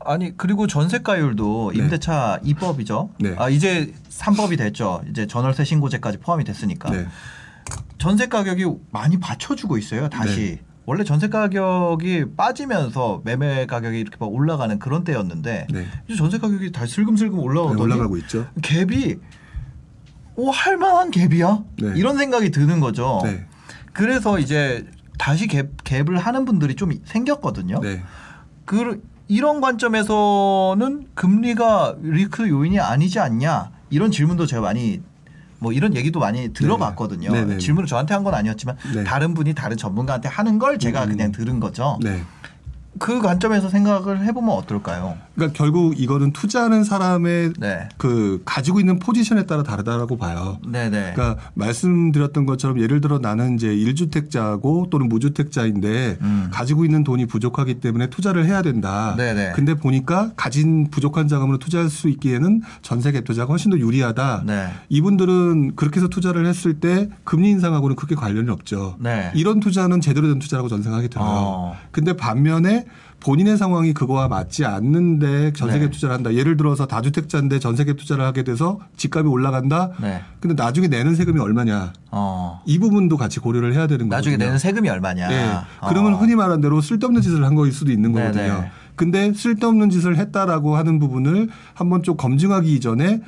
아니 그리고 전세가율도 네. 임대차 2법이죠. 네. 아 이제 3법이 됐죠. 이제 전월세 신고제까지 포함이 됐으니까 네. 전세 가격이 많이 받쳐주고 있어요. 다시 네. 원래 전세 가격이 빠지면서 매매 가격이 이렇게 막 올라가는 그런 때였는데 네. 이제 전세 가격이 다시 슬금슬금 올라오더니 올라가고 있죠. 갭이 오 할만한 갭이야 네. 이런 생각이 드는 거죠. 네. 그래서 이제 다시 갭, 갭을 하는 분들이 좀 생겼거든요. 네. 그 이런 관점에서는 금리가 리스크 요인이 아니지 않냐 이런 질문도 제가 많이 뭐 이런 얘기도 많이 들어봤거든요. 네, 네, 네. 질문을 저한테 한 건 아니었지만 네. 다른 분이 다른 전문가한테 하는 걸 제가 음. 그냥 들은 거죠. 네. 그 관점에서 생각을 해보면 어떨까요? 그러니까 결국 이거는 투자하는 사람의 네, 그 가지고 있는 포지션에 따라 다르다라고 봐요. 네, 네. 그러니까 말씀드렸던 것처럼 예를 들어 나는 이제 1주택자고 또는 무주택자인데 음. 가지고 있는 돈이 부족하기 때문에 투자를 해야 된다. 네네. 근데 보니까 가진 부족한 자금으로 투자할 수 있기에는 전세 갭 투자가 훨씬 더 유리하다. 네. 이분들은 그렇게 해서 투자를 했을 때 금리 인상하고는 크게 관련이 없죠. 네. 이런 투자는 제대로 된 투자라고 저는 생각이 들어요. 어. 근데 반면에 본인의 상황이 그거와 맞지 않는데 전세갭 네. 투자를 한다. 예를 들어서 다주택자인데 전세갭 투자를 하게 돼서 집값이 올라간다. 네. 근데 나중에 내는 세금이 얼마냐. 어. 이 부분도 같이 고려를 해야 되는 거거든요. 나중에 내는 세금이 얼마냐? 네. 어. 그러면 흔히 말하는 대로 쓸데없는 짓을 한 거일 수도 있는 네네. 거거든요. 근데 쓸데없는 짓을 했다라고 하는 부분을 한번 좀 검증하기 이전에 투-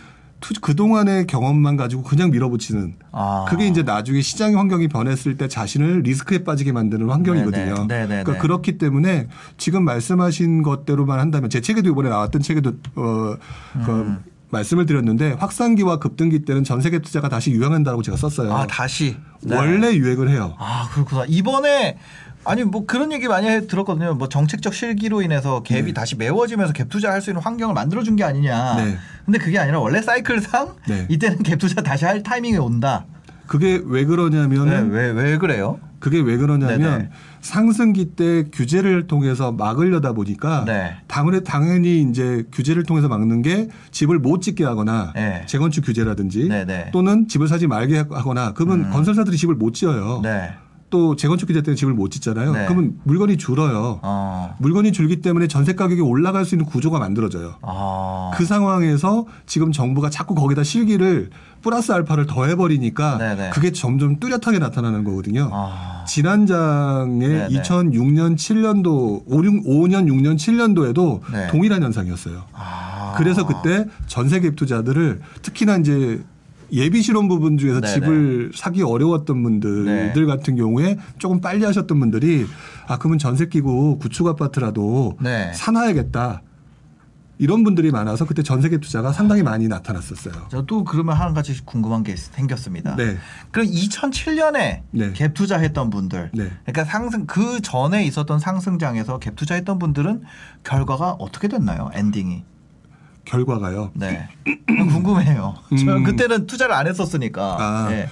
그 동안의 경험만 가지고 그냥 밀어붙이는 아. 그게 이제 나중에 시장 환경이 변했을 때 자신을 리스크에 빠지게 만드는 환경이거든요. 네네. 네 네네. 그러니까 그렇기 때문에 지금 말씀하신 것대로만 한다면 제 책에도 이번에 나왔던 책에도 어, 그 음. 말씀을 드렸는데 확산기와 급등기 때는 전 세계 투자가 다시 유행한다고 제가 썼어요. 아 다시 네. 원래 유행을 해요. 아 그렇구나 이번에 아니 뭐 그런 얘기 많이 해- 들었거든요 뭐 정책적 실기로 인해서 갭이 네. 다시 메워지면서 갭 투자할 수 있는 환경을 만들어준 게 아니냐 네. 근데 그게 아니라 원래 사이클상 네. 이때는 갭 투자 다시 할 타이밍이 온다 그게 왜 그러냐면은 왜왜 그래요 그게 왜 그러냐면 네네. 상승기 때 규제를 통해서 막으려다 보니까 네. 당연히 당연히 이제 규제를 통해서 막는 게 집을 못 짓게 하거나 네. 재건축 규제라든지 네네. 또는 집을 사지 말게 하거나 그러면 음. 건설사들이 집을 못 지어요. 네 또 재건축 규제 때문에 집을 못 짓잖아요. 네. 그러면 물건이 줄어요. 어. 물건이 줄기 때문에 전세 가격이 올라갈 수 있는 구조가 만들어져요. 아. 그 상황에서 지금 정부가 자꾸 거기다 실기를 플러스 알파를 더해버리니까 네네. 그게 점점 뚜렷하게 나타나는 거거든요. 아. 지난 장에 네, 네. 2006년 7년도 5, 6, 5년 6년 7년도에도 네. 동일한 현상이었어요. 아. 그래서 그때 전세 갭 투자들을 특히나 이제 예비 실험 부분 중에서 네네. 집을 사기 어려웠던 분들 네. 같은 경우에 조금 빨리 하셨던 분들이 아 그러면 전세 끼고 구축 아파트라도 네. 사놔야겠다 이런 분들이 많아서 그때 전세 갭 투자가 상당히 많이 나타났었어요. 저또 그러면 한 가지 궁금한 게 생겼습니다. 네, 그럼 2007년에 네. 갭 투자했던 분들, 네. 그러니까 상승 그 전에 있었던 상승장에서 갭 투자했던 분들은 결과가 어떻게 됐나요? 엔딩이. 결과가요. 네. (clears throat) 궁금해요. 저 음. 그때는 투자를 안 했었으니까. 아. 네.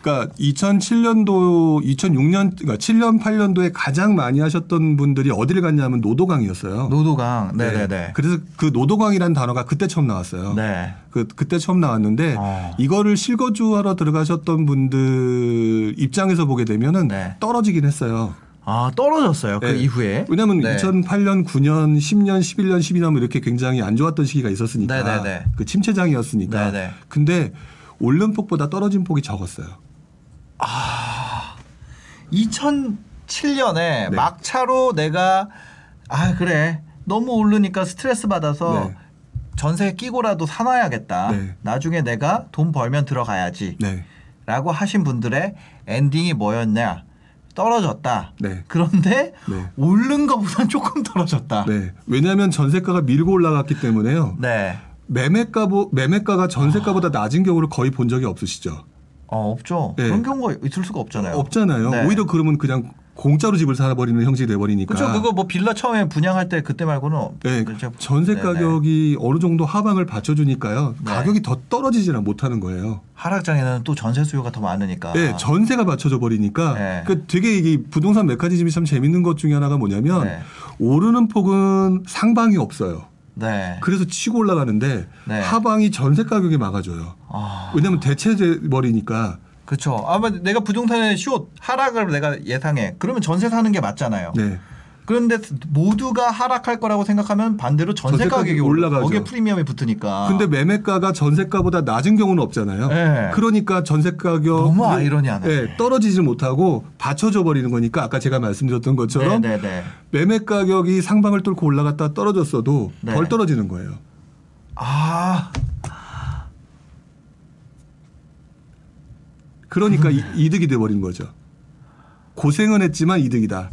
그러니까 2007년도, 2006년, 그러니까 7년, 8년도에 가장 많이 하셨던 분들이 어디를 갔냐면 노도강이었어요. 노도강. 네네네. 그래서 그 노도강이라는 단어가 그때 처음 나왔어요. 네. 그 그때 처음 나왔는데 어. 이거를 실거주하러 들어가셨던 분들 입장에서 보게 되면은 네. 떨어지긴 했어요. 아 떨어졌어요. 그 네. 이후에. 왜냐하면 네. 2008년, 9년, 10년, 11년, 12년 이렇게 굉장히 안 좋았던 시기가 있었으니까 네네네. 그 침체장이었으니까. 네네. 근데 오른 폭보다 떨어진 폭이 적었어요. 2007년에 네. 막차로 내가 아 그래 너무 오르니까 스트레스 받아서 네. 전세 끼고라도 사놔야겠다. 네. 나중에 내가 돈 벌면 들어가야지. 네. 라고 하신 분들의 엔딩이 뭐였냐? 떨어졌다. 네. 그런데 네. 오른 것보단 조금 떨어졌다. 네. 왜냐하면 전세가가 밀고 올라갔기 때문에요. 네. 매매가 매매가가 전세가보다 낮은 경우를 거의 본 적이 없으시죠? 어, 없죠. 네. 그런 경우가 있을 수가 없잖아요. 없잖아요. 네. 오히려 그러면 그냥 공짜로 집을 살아버리는 형식이 돼버리니까. 그렇죠. 그거 뭐 빌라 처음에 분양할 때 그때 말고는 네, 그렇죠. 전세 네, 네. 가격이 어느 정도 하방을 받쳐주니까요. 네. 가격이 더 떨어지지는 못하는 거예요. 하락장에는 또 전세 수요가 더 많으니까. 네, 전세가 받쳐져 버리니까. 아. 네. 그 되게 이게 부동산 메커니즘이 참 재밌는 것 중에 하나가 뭐냐면 네. 오르는 폭은 상방이 없어요. 네. 그래서 치고 올라가는데 네. 하방이 전세 가격이 막아줘요. 아, 왜냐하면 대체돼 버리니까. 그렇죠. 아마 내가 부동산의 숏 하락을 내가 예상해. 그러면 전세 사는 게 맞잖아요. 네. 그런데 모두가 하락할 거라고 생각하면 반대로 전세, 전세 가격이 올라가죠. 거기에 프리미엄이 붙으니까. 근데 매매가가 전세가보다 낮은 경우는 없잖아요. 네. 그러니까 전세 가격 너무 아이러니하네. 네, 떨어지지 못하고 받쳐져 버리는 거니까 아까 제가 말씀드렸던 것처럼 네, 네, 네. 매매 가격이 상방을 뚫고 올라갔다 떨어졌어도 네. 덜 떨어지는 거예요. 아, 그러니까 이, 이득이 돼 버린 거죠. 고생은 했지만 이득이다.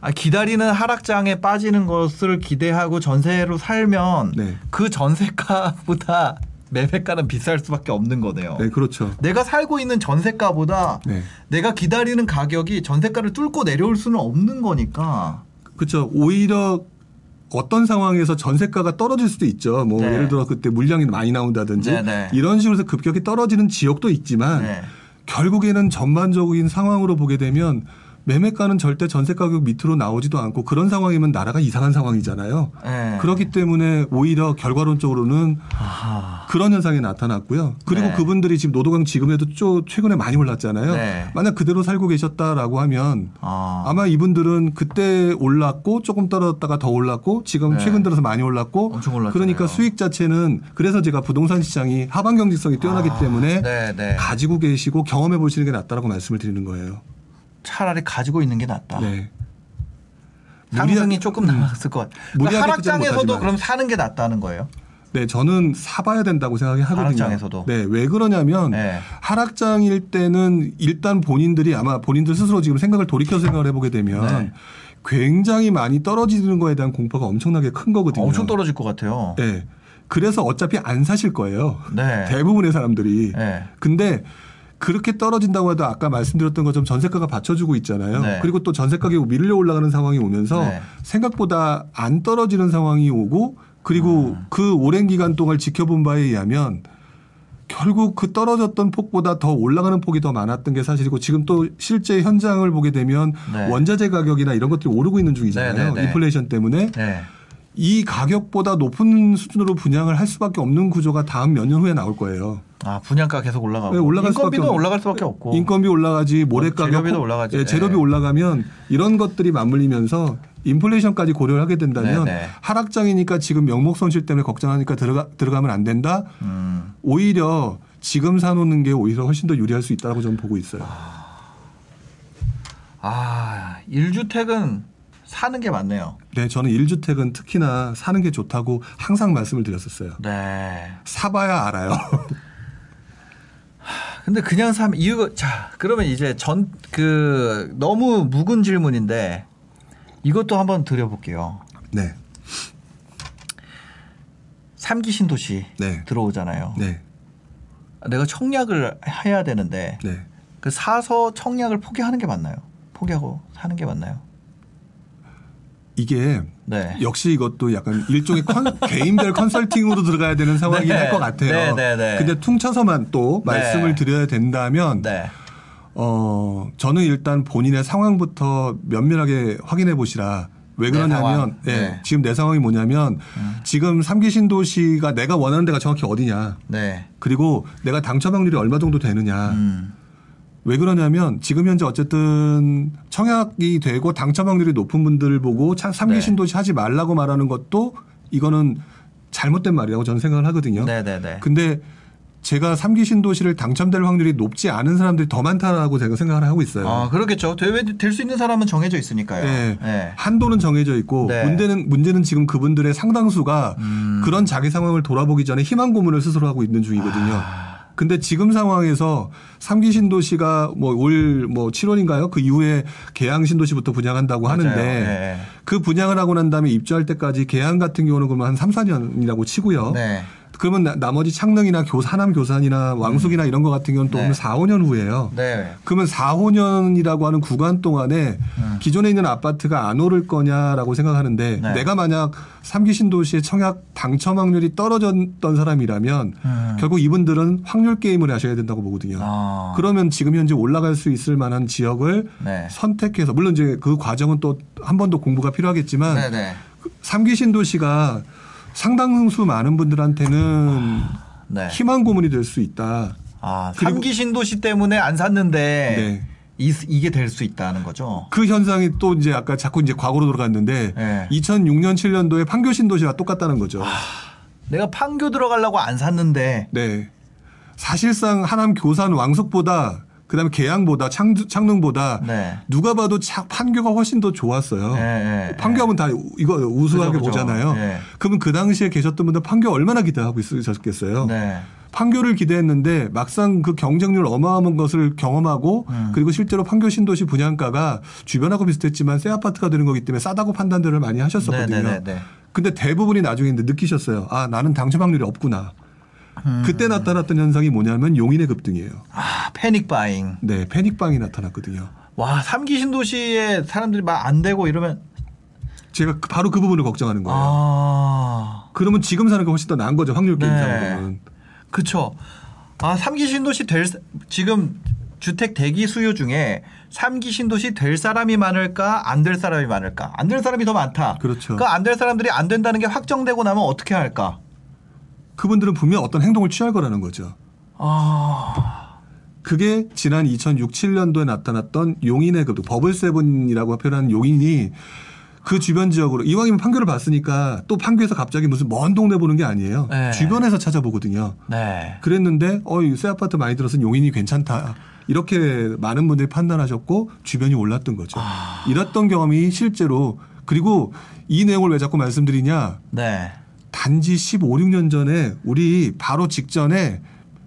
아, 기다리는 하락장에 빠지는 것을 기대하고 전세로 살면 네. 그 전세가보다 매매가는 비쌀 수밖에 없는 거네요. 네, 그렇죠. 내가 살고 있는 전세가보다 네. 내가 기다리는 가격이 전세가를 뚫고 내려올 수는 없는 거니까. 그렇죠. 오히려 어떤 상황에서 전세가가 떨어질 수도 있죠. 뭐 네. 예를 들어 그때 물량이 많이 나온다든지 네, 네. 이런 식으로 해서 급격히 떨어지는 지역도 있지만 네. 결국에는 전반적인 상황으로 보게 되면 매매가는 절대 전세 가격 밑으로 나오지도 않고 그런 상황이면 나라가 이상한 상황이잖아요. 네. 그렇기 때문에 오히려 결과론적으로는 아하. 그런 현상이 나타났고요. 그리고 네. 그분들이 지금 노동강 지금에도 쪼 최근에 많이 올랐잖아요. 네. 만약 그대로 살고 계셨다라고 하면 아. 아마 이분들은 그때 올랐고 조금 떨어졌다가 더 올랐고 지금 네. 최근 들어서 많이 올랐고 엄청 올랐잖아요. 그러니까 수익 자체는 그래서 제가 부동산 시장이 하방 경직성이 뛰어나기 아, 때문에 네, 네. 가지고 계시고 경험해 보시는 게 낫다라고 말씀을 드리는 거예요. 차라리 가지고 있는 게 낫다. 네. 상승이 조금 나았을 것 같아요. 그러니까 하락장에서도. 그럼 사는 게 낫다는 거예요. 네, 저는 사봐야 된다고 생각하거든요. 하락장에서도. 네, 왜 그러냐면 네. 하락장일 때는 일단 본인들이 아마 본인들 스스로 지금 생각을 돌이켜 생각을 해보게 되면 네. 굉장히 많이 떨어지는 거에 대한 공포가 엄청나게 큰 거거든요. 엄청 떨어질 것 같아요. 네. 그래서 어차피 안 사실 거예요. 네. (laughs) 대부분의 사람들이. 네. 근데 그렇게 떨어진다고 해도 아까 말씀드렸던 것처럼 전세가가 받쳐주고 있잖아요. 네. 그리고 또 전세 가격이 밀려 올라가는 상황이 오면서 네. 생각보다 안 떨어지는 상황이 오고 그리고 음. 그 오랜 기간 동안 지켜본 바에 의하면 결국 그 떨어졌던 폭보다 더 올라가는 폭이 더 많았던 게 사실이고 지금 또 실제 현장을 보게 되면 네. 원자재 가격이나 이런 것들이 오르고 있는 중이잖아요. 네, 네, 네. 인플레이션 때문에 네. 이 가격보다 높은 수준으로 분양을 할 수밖에 없는 구조가 다음 몇 년 후에 나올 거예요. 아 분양가 계속 올라가고 네, 올라갈 인건비도 수밖에 없- 올라갈 수밖에 없고 인건비 올라가지 모래 뭐 가격 재료비도 올라가지. 예, 재료비 네. 올라가면 이런 것들이 맞물리면서 인플레이션까지 고려를 하게 된다면 네, 네. 하락장이니까 지금 명목 손실 때문에 걱정하니까 들어가 들어가면 안 된다. 음. 오히려 지금 사놓는 게 오히려 훨씬 더 유리할 수 있다고 저는 보고 있어요. 아, 1주택은 사는 게 맞네요. 네, 저는 1주택은 특히나 사는 게 좋다고 항상 말씀을 드렸었어요. 네. 사봐야 알아요. (laughs) 근데 그냥 사면 이거 자 그러면 이제 전 그 너무 묵은 질문인데 이것도 한번 드려볼게요. 네, 삼기 신도시 네. 들어오잖아요. 네, 내가 청약을 해야 되는데 네. 그 사서 청약을 포기하는 게 맞나요? 포기하고 사는 게 맞나요? 이게 네. 역시 이것도 약간 일종의 컨, (laughs) 개인별 컨설팅으로 들어가야 되는 상황이긴 네. 할것 같아요. 네, 네, 네. 근데 퉁쳐서만 또 네. 말씀을 드려야 된다면 네. 어 저는 일단 본인의 상황부터 면밀하게 확인해 보시라. 왜내 그러냐면 상황. 예, 네. 지금 내 상황이 뭐냐면 음. 지금 삼기 신도시가 내가 원하는 데가 정확히 어디냐. 네. 그리고 내가 당첨 확률이 얼마 정도 되느냐. 음. 왜 그러냐면 지금 현재 어쨌든 청약이 되고 당첨 확률이 높은 분들을 보고 차- 삼기 네. 신도시 하지 말라고 말하는 것도 이거는 잘못된 말이라고 저는 생각을 하거든요. 네네네. 근데 제가 삼기 신도시를 당첨될 확률이 높지 않은 사람들이 더 많다라고 제가 생각을 하고 있어요. 아 그렇겠죠. 될수 있는 사람은 정해져 있으니까요. 네. 네. 한도는 정해져 있고 네. 문제는 문제는 지금 그분들의 상당수가 음. 그런 자기 상황을 돌아보기 전에 희망 고문을 스스로 하고 있는 중이거든요. 아. 근데 지금 상황에서 삼기 신도시가 뭐올뭐 7월인가요? 그 이후에 계양 신도시부터 분양한다고 맞아요. 하는데 네. 그 분양을 하고 난 다음에 입주할 때까지 계양 같은 경우는 그러면 한 3, 4년이라고 치고요. 네. 그러면 나, 나머지 창릉이나 교 하남 교산이나 왕숙이나 이런 거 같은 경우는 또 네. 오면 4, 5년 후예요. 네. 그러면 4, 5년이라고 하는 구간 동안에 음. 기존에 있는 아파트가 안 오를 거냐라고 생각하는데 네. 내가 만약 삼기 신도시의 청약 당첨 확률이 떨어졌던 사람이라면 음. 결국 이분들은 확률 게임을 하셔야 된다고 보거든요. 아. 그러면 지금 현재 올라갈 수 있을 만한 지역을 네. 선택해서 물론 이제 그 과정은 또 한 번 더 공부가 필요하겠지만 네네. 삼기 신도시가 상당수 많은 분들한테는 네. 희망 고문이 될 수 있다. 아 삼기 신도시 때문에 안 샀는데 네. 이, 이게 될 수 있다는 거죠. 그 현상이 또 이제 아까 자꾸 이제 과거로 돌아갔는데 네. 2006년 7년도에 판교 신도시와 똑같다는 거죠. 내가 판교 들어가려고 안 샀는데 네. 사실상 하남 교산 왕숙보다 그다음에 계양보다 창, 창릉보다 네. 누가 봐도 차, 판교가 훨씬 더 좋았어요. 네, 네, 판교하면 다 우- 이거 우수하게 그죠, 그죠. 보잖아요. 네. 그러면 그 당시에 계셨던 분들 판교 얼마나 기대하고 있으셨겠어요. 네. 판교를 기대했는데 막상 그 경쟁률 어마어마한 것을 경험하고 음. 그리고 실제로 판교 신도시 분양가가 주변하고 비슷했지만 새 아파트가 되는 거기 때문에 싸다고 판단들을 많이 하셨었거든요. 네네네. 근데 대부분이 나중에 느끼셨어요. 아 나는 당첨 확률이 없구나. 음. 그때 나타났던 현상이 뭐냐면 용인의 급등이에요. 아 패닉 바잉. 네, 패닉방이 나타났거든요. 와 삼기 신도시에 사람들이 막 안 되고 이러면 제가 그- 바로 그 부분을 걱정하는 거예요. 아 그러면 지금 사는 게 훨씬 더 나은 거죠. 확률 네. 게임상으로는. 그쵸. 아 삼기 신도시 될 사- 지금 주택 대기 수요 중에 삼기 신도시 될 사람이 많을까 안 될 사람이 많을까 안 될 사람이 더 많다. 그렇죠. 그 안 될 사람들이 안 된다는 게 확정되고 나면 어떻게 할까? 그분들은 분명 어떤 행동을 취할 거라는 거죠. 아 그게 지난 2006, 7년도에 나타났던 용인의 그 버블 세븐이라고 표현하는 용인이 그 주변 지역으로 이왕이면 판교를 봤으니까 또 판교에서 갑자기 무슨 먼 동네 보는 게 아니에요. 네. 주변에서 찾아보거든요. 네. 그랬는데 어이 새 아파트 많이 들어서 용인이 괜찮다. 이렇게 많은 분들이 판단하셨고 주변이 올랐던 거죠. 아. 이랬던 경험이 실제로 그리고 이 내용을 왜 자꾸 말씀드리냐? 네. 단지 15, 16년 전에 우리 바로 직전에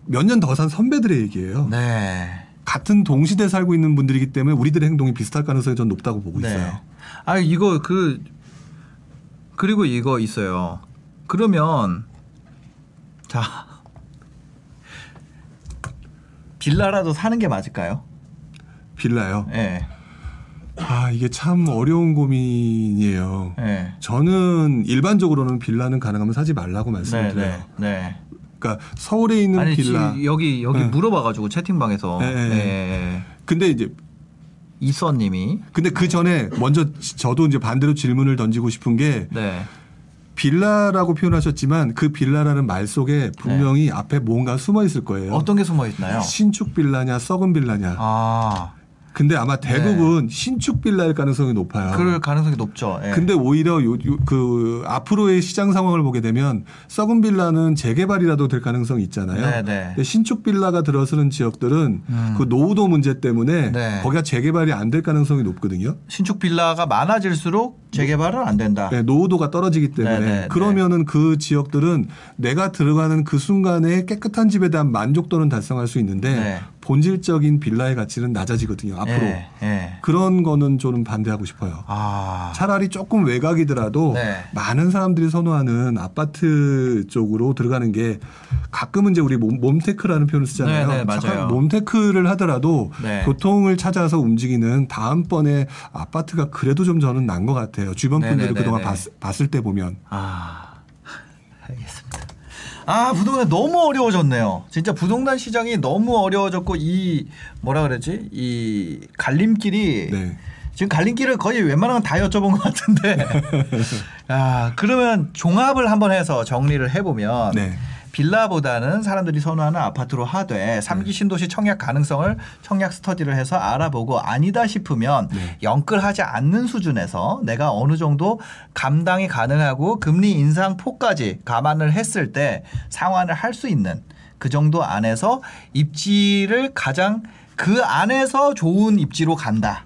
몇 년 더 산 선배들의 얘기예요. 네. 같은 동시대에 살고 있는 분들이기 때문에 우리들의 행동이 비슷할 가능성이 전 높다고 보고 네. 있어요. 아 이거 그 그리고 이거 있어요. 그러면 자 (laughs) 빌라라도 사는 게 맞을까요? 빌라요. 예. 아 이게 참 어려운 고민이에요. 예. 저는 일반적으로는 빌라는 가능하면 사지 말라고 네, 말씀드려요. 네, 네. 그러니까 서울에 있는 아니 빌라. 지, 여기 여기 네. 물어봐가지고 채팅방에서 네, 네, 예. 근데 이제 이선님이 근데 그 전에 먼저 저도 이제 반대로 질문을 던지고 싶은 게 네. 빌라라고 표현하셨지만 그 빌라라는 말 속에 분명히 앞에 뭔가 숨어 있을 거예요. 네. 어떤 게 숨어 있나요? 신축 빌라냐 썩은 빌라냐. 아, 근데 아마 대부분 신축 빌라일 가능성이 높아요. 네. 그럴 가능성이 높죠. 예. 근데 오히려 요, 요- 그 앞으로의 시장 상황을 보게 되면 썩은 빌라는 재개발이라도 될 가능성이 있잖아요. 네, 네. 근데 신축 빌라가 들어서는 지역들은 그 노후도 문제 때문에 음. 네. 거기가 재개발이 안 될 가능성이 높거든요. 신축 빌라가 많아질수록 재개발은 안 된다. 네, 노후도가 떨어지기 때문에 네, 네, 그러면은 그 지역들은 내가 들어가는 그 순간에 깨끗한 집에 대한 만족도는 달성할 수 있는데 네. 본질적인 빌라의 가치는 낮아지거든요. 앞으로 예, 예. 그런 거는 저는 반대하고 싶어요. 아. 차라리 조금 외곽이더라도 네. 많은 사람들이 선호하는 아파트 쪽으로 들어가는 게 가끔은 이제 우리 몸, 몸테크라는 표현을 쓰잖아요. 네, 네, 맞아요. 몸테크를 하더라도 네. 교통을 찾아서 움직이는 다음번에 아파트가 그래도 좀 저는 난 것 같아요. 주변 네, 분들이 네, 네, 그동안 네. 봤, 봤을 때 보면. 아, (laughs) 알겠습니다. 아, 부동산 너무 어려워졌네요. 진짜 부동산 시장이 너무 어려워졌고 이 뭐라 그러지? 이 갈림길이 네. 지금 갈림길을 거의 웬만하면 다 여쭤본 것 같은데. (laughs) 아, 그러면 종합을 한번 해서 정리를 해보면 네. 빌라보다는 사람들이 선호하는 아파트로 하되 삼기 신도시 청약 가능성을 청약 스터디를 해서 알아보고 아니다 싶으면 네. 영끌하지 않는 수준에서 내가 어느 정도 감당이 가능하고 금리 인상 폭까지 감안을 했을 때 상환을 할 수 있는 그 정도 안에서 입지를 가장 그 안에서 좋은 입지로 간다.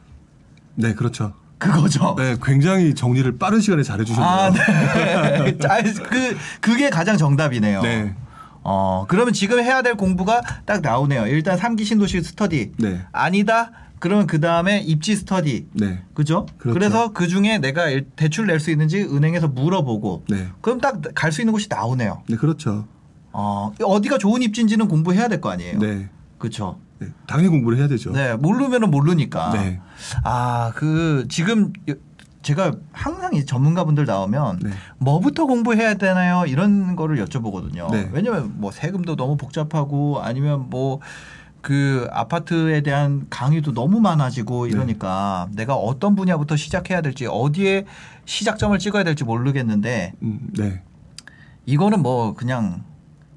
네, 그렇죠. 그거죠. 네, 굉장히 정리를 빠른 시간에 잘 해주셨네요. 아, 네. (laughs) 아, 그 그게 가장 정답이네요. 네. 어, 그러면 지금 해야 될 공부가 딱 나오네요. 일단 삼기 신도시 스터디. 네. 아니다. 그러면 그 다음에 입지 스터디. 네. 그죠? 그렇죠. 그래서그 중에 내가 일- 대출 낼 수 있는지 은행에서 물어보고. 네. 그럼 딱 갈 수 있는 곳이 나오네요. 네, 그렇죠. 어, 어디가 좋은 입지인지는 공부해야 될 거 아니에요. 네. 그렇죠. 네. 당연히 공부를 해야 되죠. 네, 모르면은 모르니까. 네. 아, 그 지금 제가 항상 이 전문가분들 나오면 네. 뭐부터 공부해야 되나요? 이런 거를 여쭤보거든요. 네. 왜냐면 뭐 세금도 너무 복잡하고 아니면 뭐 그 아파트에 대한 강의도 너무 많아지고 이러니까 내가 어떤 분야부터 시작해야 될지 어디에 시작점을 찍어야 될지 모르겠는데 음, 네. 이거는 뭐 그냥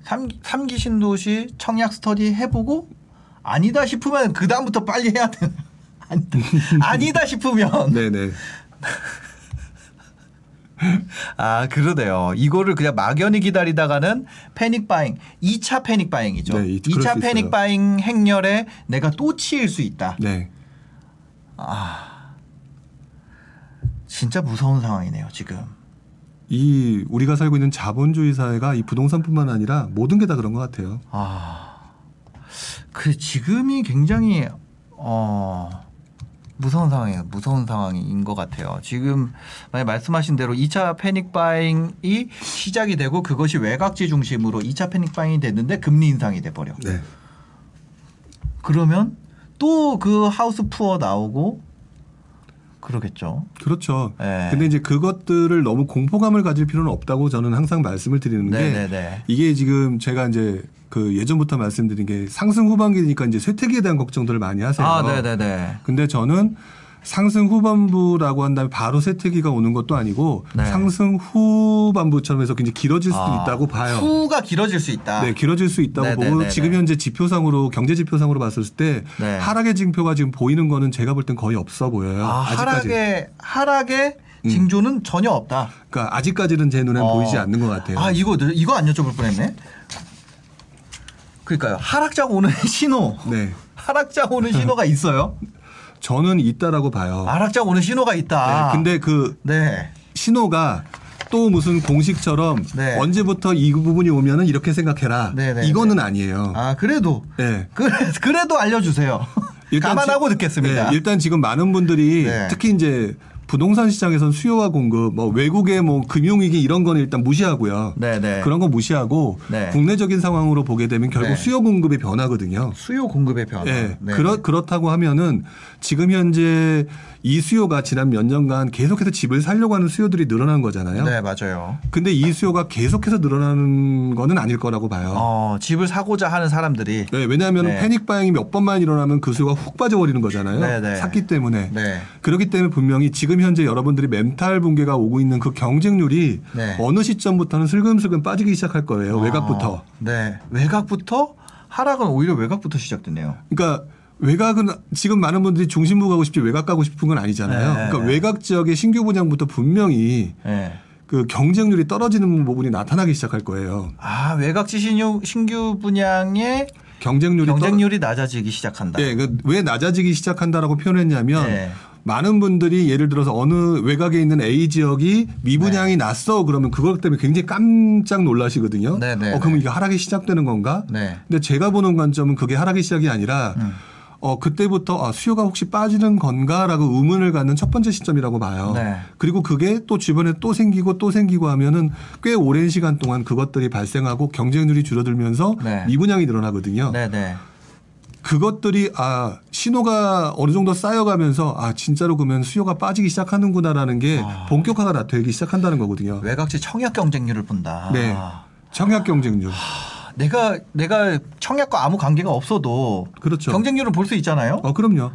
삼, 삼기 신도시 청약 스터디 해보고 아니다 싶으면 그 다음부터 빨리 해야 돼. (laughs) 아니다, 아니다 싶으면 네, 네. 아 그러네요. 이거를 그냥 막연히 기다리다가는 패닉 바잉 2차 패닉 바잉이죠. 네, 이- 그럴 2차 수 패닉. 바잉 행렬에 내가 또 치일 수 있다. 네. 진짜 무서운 상황이네요 지금. 이 우리가 살고 있는 자본주의 사회가 이 부동산뿐만 아니라 모든 게 다 그런 것 같아요. 아, 그 지금이 굉장히 어 무서운 상황이에요. 무서운 상황인 것 같아요. 지금 만약 말씀하신 대로 2차 패닉 바잉이 시작이 되고 그것이 외곽지 중심으로 2차 패닉 바잉이 됐는데 금리 인상이 돼 버려. 네. 그러면 또 그 하우스 푸어 나오고 그러겠죠. 그렇죠. 네. 근데 이제 그것들을 너무 공포감을 가질 필요는 없다고 저는 항상 말씀을 드리는 게 네네네. 이게 지금 제가 이제 그 예전부터 말씀드린 게 상승 후반기니까 이제 쇠퇴기에 대한 걱정들을 많이 하세요. 아, 네네네. 근데 저는 상승 후반부라고 한다면 바로 쇠퇴기가 오는 것도 아니고 네. 상승 후반부처럼 해서 굉장히 길어질 수도 아, 있다고 봐요. 후가 길어질 수 있다. 네, 길어질 수 있다고 네, 네, 보고 네, 지금 네. 현재 지표상으로 경제 지표상으로 봤을 때 네. 하락의 징표가 지금 보이는 거는 제가 볼 땐 거의 없어 보여요. 아. 하락의 하락의 징조는 전혀 없다. 그러니까 아직까지는 제는 어. 보이지 않는 것 같아요. 아 이거 이거 안 여쭤볼 뻔했네. 그러니까요. 하락장 오는 (laughs) 신호. 네. 하락장 오는 신호가 있어요. (laughs) 저는 있다라고 봐요. 하락장 오는 신호가 있다. 네, 근데 그 네. 신호가 또 무슨 공식처럼 네. 언제부터 이 부분이 오면은 이렇게 생각해라. 네, 네, 이거는 네. 아니에요. 아 그래도 네. 그래, 그래도 알려주세요. 감안하고 지- 듣겠습니다. 네, 일단 지금 많은 분들이 네. 특히 이제 부동산 시장에선 수요와 공급, 뭐 외국의 뭐 금융위기 이런 거는 일단 무시하고요. 네, 네. 그런 거 무시하고 네. 국내적인 상황으로 보게 되면 결국 네. 수요 공급의 변화거든요. 수요 공급의 변화. 예. 네. 그렇, 그렇다고 하면은 지금 현재 이 수요가 지난 몇 년간 계속해서 집을 살려고 하는 수요들이 늘어난 거잖아요. 네 맞아요. 근데 이 수요가 계속해서 늘어나는 거는 아닐 거라고 봐요. 어 집을 사고자 하는 사람들이 네, 왜냐하면 네. 패닉 바잉이 몇 번만 일어나면 그 수요가 훅 빠져버리는 거잖아요. 네, 네. 샀기 때문에. 네. 그렇기 때문에 분명히 지금 현재 여러분들이 멘탈 붕괴가 오고 있는 그 경쟁률이 네. 어느 시점부터는 슬금슬금 빠지기 시작할 거예요. 외곽부터. 아, 네 외곽부터 하락은 오히려 외곽부터 시작됐네요. 그러니까 외곽은 지금 많은 분들이 중심부 가고 싶지 외곽 가고 싶은 건 아니잖아요. 네. 그러니까 외곽 지역의 신규 분양부터 분명히 예. 그 경쟁률이 떨어지는 부분이 나타나기 시작할 거예요. 아 외곽 지 신유, 신규 분양의 경쟁률이 경쟁률이 낮아지기 시작한다. 떨... 네, 그왜 낮아지기 시작한다라고 표현했냐면 네. 많은 분들이 예를 들어서 어느 외곽에 있는 A 지역이 미분양이 났어 그러면 그것 때문에 굉장히 깜짝 놀라시거든요. 네, 네, 어 그러면 네. 이게 하락이 시작되는 건가? 네. 근데 제가 보는 관점은 그게 하락이 시작이 아니라 음. 어 그때부터 아, 수요가 혹시 빠지는 건가라고 의문을 갖는 첫 번째 시점이라고 봐요. 네. 그리고 그게 또 주변에 또 생기고 또 생기고 하면은 꽤 오랜 시간 동안 그것들이 발생하고 경쟁률이 줄어들면서 네. 미분양이 늘어나거든요. 그것들이 아 신호가 어느 정도 쌓여가면서 아 진짜로 그러면 수요가 빠지기 시작하는구나라는 게 아. 본격화가 나- 되기 시작한다는 거거든요. 외곽지 청약 경쟁률을 본다. 네. 청약 경쟁률. 내가 내가 청약과 아무 관계가 없어도 그렇죠. 경쟁률을 볼 수 있잖아요. 어 그럼요.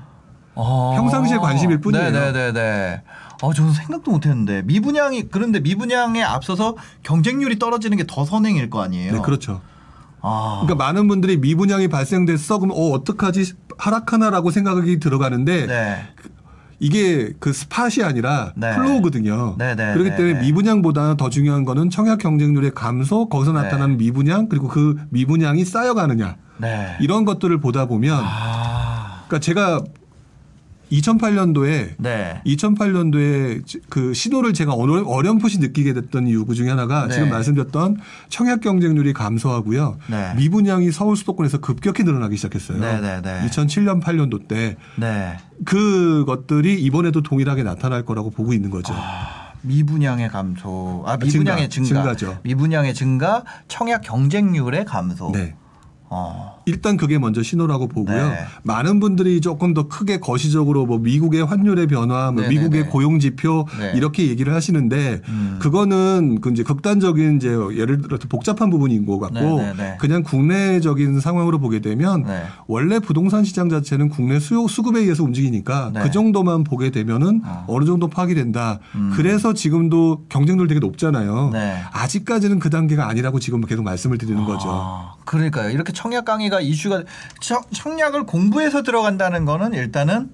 어. 평상시에 관심일 뿐이에요. 네네네네. 어, 저는 생각도 못했는데 미분양이 그런데 미분양에 앞서서 경쟁률이 떨어지는 게 더 선행일 거 아니에요. 네, 그렇죠. 아, 그러니까 많은 분들이 미분양이 발생됐어 그럼 어 어떡하지 하락하나라고 생각이 들어가는데 네. 이게 그 스팟이 아니라 네. 플로우거든요. 네, 네, 그렇기 네, 때문에 네. 미분양보다 더 중요한 거는 청약 경쟁률의 감소, 거기서 네. 나타나는 미분양 그리고 그 미분양이 쌓여가느냐 네. 이런 것들을 보다 보면 아, 그러니까 제가 2008년도에 네. 2008년도에 그 신호를 제가 어렴풋이 느끼게 됐던 이유 그 중에 하나가 네. 지금 말씀드렸던 청약 경쟁률이 감소하고요. 네. 미분양이 서울 수도권에서 급격히 늘어나기 시작했어요. 네, 네, 네. 2007년 8년도 때 네. 그것들이 이번에도 동일하게 나타날 거라고 보고 있는 거죠. 아, 미분양의 감소, 아 미분양의 증가, 증가, 증가죠. 미분양의 증가, 청약 경쟁률의 감소. 네. 어, 일단 그게 먼저 신호라고 보고요. 네. 많은 분들이 조금 더 크게 거시적으로 뭐 미국의 환율의 변화, 뭐 네네네. 미국의 고용 지표 네. 이렇게 얘기를 하시는데 음. 그거는 그 이제 극단적인 이제 예를 들어서 복잡한 부분인 것 같고 네네네. 그냥 국내적인 상황으로 보게 되면 네. 원래 부동산 시장 자체는 국내 수요 수급에 의해서 움직이니까 네. 그 정도만 보게 되면은 어. 어. 느 정도 파악이 된다. 음. 그래서 지금도 경쟁률 되게 높잖아요. 네. 아직까지는 그 단계가 아니라고 지금 계속 말씀을 드리는 거죠. 아, 그러니까요. 이렇게 청약 강의가 이슈가 청, 청약을 공부해서 들어간다는 거는 일단은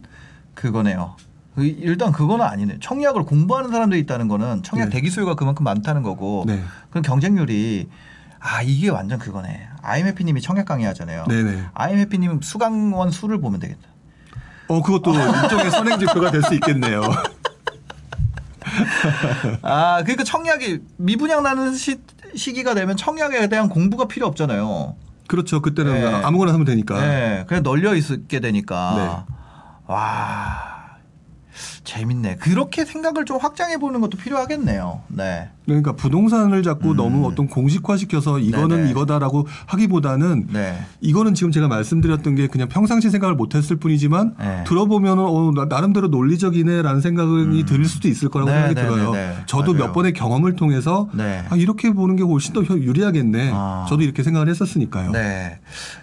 그거네요. 그- 일단 그거는 아니네. 청약을 공부하는 사람들이 있다는 거는 청약 네. 대기 수요가 그만큼 많다는 거고. 네. 그럼 경쟁률이 아 이게 완전 그거네. IMF님이 청약 강의 하잖아요. 네네. IMF님 수강원 수를 보면 되겠다. 어, 그것도 일종의 선행 지표가 될 수 있겠네요. (laughs) 아 그러니까 청약이 미분양 나는 시, 시기가 되면 청약에 대한 공부가 필요 없잖아요. 그렇죠. 그때는 네. 아무거나 하면 되니까. 네, 그냥 널려 있게 되니까. 네. 와. 재밌네. 그렇게 생각을 좀 확장해 보는 것도 필요하겠네요. 네. 그러니까 부동산을 자꾸 음. 너무 어떤 공식화시켜서 이거는 네네. 이거다라고 하기보다는 네. 이거는 지금 제가 말씀드렸던 게 그냥 평상시 생각을 못했을 뿐이지만 네. 들어보면 어, 나- 나름대로 논리적이네라는 생각이 들 수도 있을 거라고 네, 생각이 네, 들어요. 네, 네. 저도 맞아요. 몇 번의 경험을 통해서 네. 아, 이렇게 보는 게 훨씬 더 유리하겠네. 아. 저도 이렇게 생각을 했었으니까요. 네.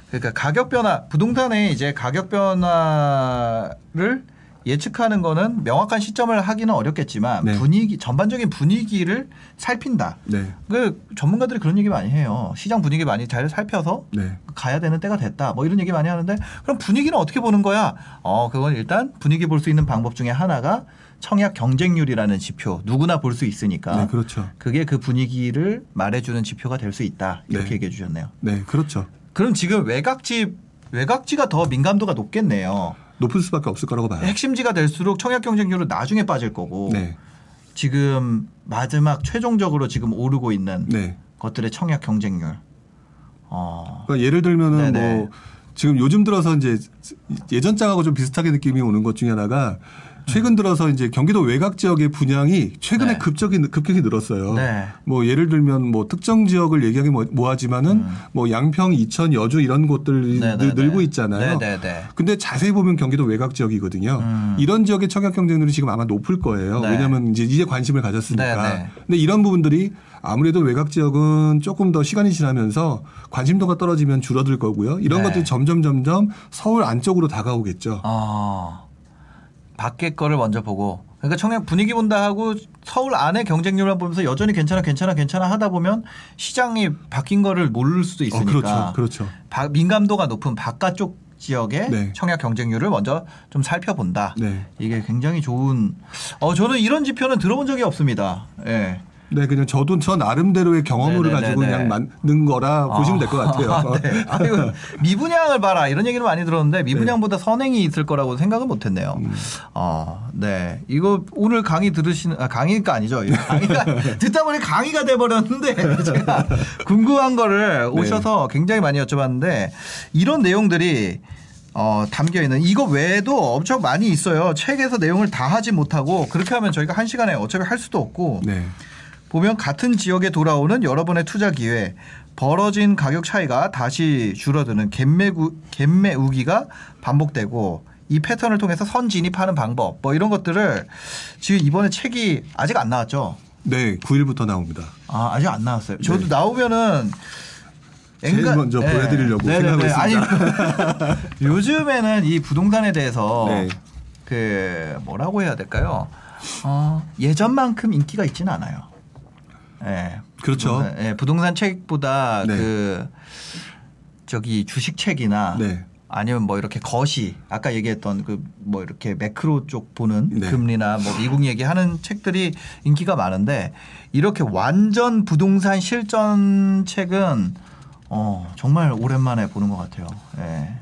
그러니까 가격 변화, 부동산의 이제 가격 변화를 예측하는 거는 명확한 시점을 하기는 어렵겠지만 네. 분위기 전반적인 분위기를 살핀다. 네. 그 전문가들이 그런 얘기 많이 해요. 시장 분위기 많이 잘 살펴서 네. 가야 되는 때가 됐다. 뭐 이런 얘기 많이 하는데 그럼 분위기는 어떻게 보는 거야? 어, 그건 일단 분위기 볼 수 있는 방법 중에 하나가 청약 경쟁률이라는 지표 누구나 볼 수 있으니까 네, 그렇죠. 그게 그 분위기를 말해주는 지표가 될 수 있다. 이렇게 네. 얘기해 주셨네요. 네, 그렇죠. 그럼 지금 외곽지 외곽지가 더 민감도가 높겠네요. 높을 수밖에 없을 거라고 봐요. 핵심지가 될수록 청약 경쟁률은 나중에 빠질 거고 네. 지금 마지막 최종적으로 지금 오르고 있는 네. 것들의 청약 경쟁률. 어. 그러니까 예를 들면은 네네. 뭐 지금 요즘 들어서 이제 예전 장하고 좀 비슷하게 느낌이 오는 것 중에 하나가 최근 들어서 이제 경기도 외곽 지역의 분양이 최근에 네. 급격히 급격히 늘었어요. 네. 뭐 예를 들면 뭐 특정 지역을 얘기하기 뭐- 뭐하지만은 음. 뭐 양평, 이천, 여주 이런 곳들이 네네네. 늘- 늘고 있잖아요. 네네네. 근데 자세히 보면 경기도 외곽 지역이거든요. 음. 이런 지역의 청약 경쟁률이 지금 아마 높을 거예요. 네. 왜냐하면 이제 이제 관심을 가졌으니까. 네네. 근데 이런 부분들이 아무래도 외곽 지역은 조금 더 시간이 지나면서 관심도가 떨어지면 줄어들 거고요. 이런 네. 것들이 점점 점점 서울 안쪽으로 다가오겠죠. 어. 밖에 거를 먼저 보고 그러니까 청약 분위기 본다 하고 서울 안에 경쟁률만 보면서 여전히 괜찮아 괜찮아 괜찮아 하다 보면 시장이 바뀐 거를 모를 수도 어, 있으니까 그렇죠. 그렇죠. 바- 민감도가 높은 바깥쪽 지역의 네. 청약 경쟁률을 먼저 좀 살펴본다. 네. 이게 굉장히 좋은. 어 저는 이런 지표는 들어본 적이 없습니다. 예. 네, 그냥 저도 저 나름대로의 경험을 네네네네. 가지고 그냥 만든 거라 보시면 될 것 같아요. 아, (laughs) 네. 아이고, 미분양을 봐라 이런 얘기를 많이 들었는데 미분양보다 선행이 있을 거라고 생각은 못했네요. 음. 어, 네. 이거 오늘 강의 들으시는 아, 강의가 아니죠. (laughs) 강의가 듣다 보니 강의가 돼 버렸는데 (laughs) 제가 궁금한 거를 네. 오셔서 굉장히 많이 여쭤봤는데 이런 내용들이 어, 담겨 있는 이거 외에도 엄청 많이 있어요. 책에서 내용을 다 하지 못하고 그렇게 하면 저희가 한 시간에 어차피 할 수도 없고 네. 보면 같은 지역에 돌아오는 여러분의 투자 기회, 벌어진 가격 차이가 다시 줄어드는 갭매구, 갭매 우기가 반복되고 이 패턴을 통해서 선 진입하는 방법 뭐 이런 것들을 지금 이번에 책이 아직 안 나왔죠. 네, 9일부터 나옵니다. 아 아직 안 나왔어요. 저도 네. 나오면은 제일 먼저 보여드리려고 생각하고 있습니다. 아니 (laughs) (laughs) 요즘에는 이 부동산에 대해서 네. 그 뭐라고 해야 될까요? 어, 예전만큼 인기가 있지는 않아요. 예. 그렇죠. 부동산, 예, 부동산 책보다 네. 그 저기 주식 책이나 네. 아니면 뭐 이렇게 거시 아까 얘기했던 그 뭐 이렇게 매크로 쪽 보는 네. 금리나 뭐 미국 얘기하는 책들이 인기가 많은데 이렇게 완전 부동산 실전 책은 어 정말 오랜만에 보는 것 같아요. 예.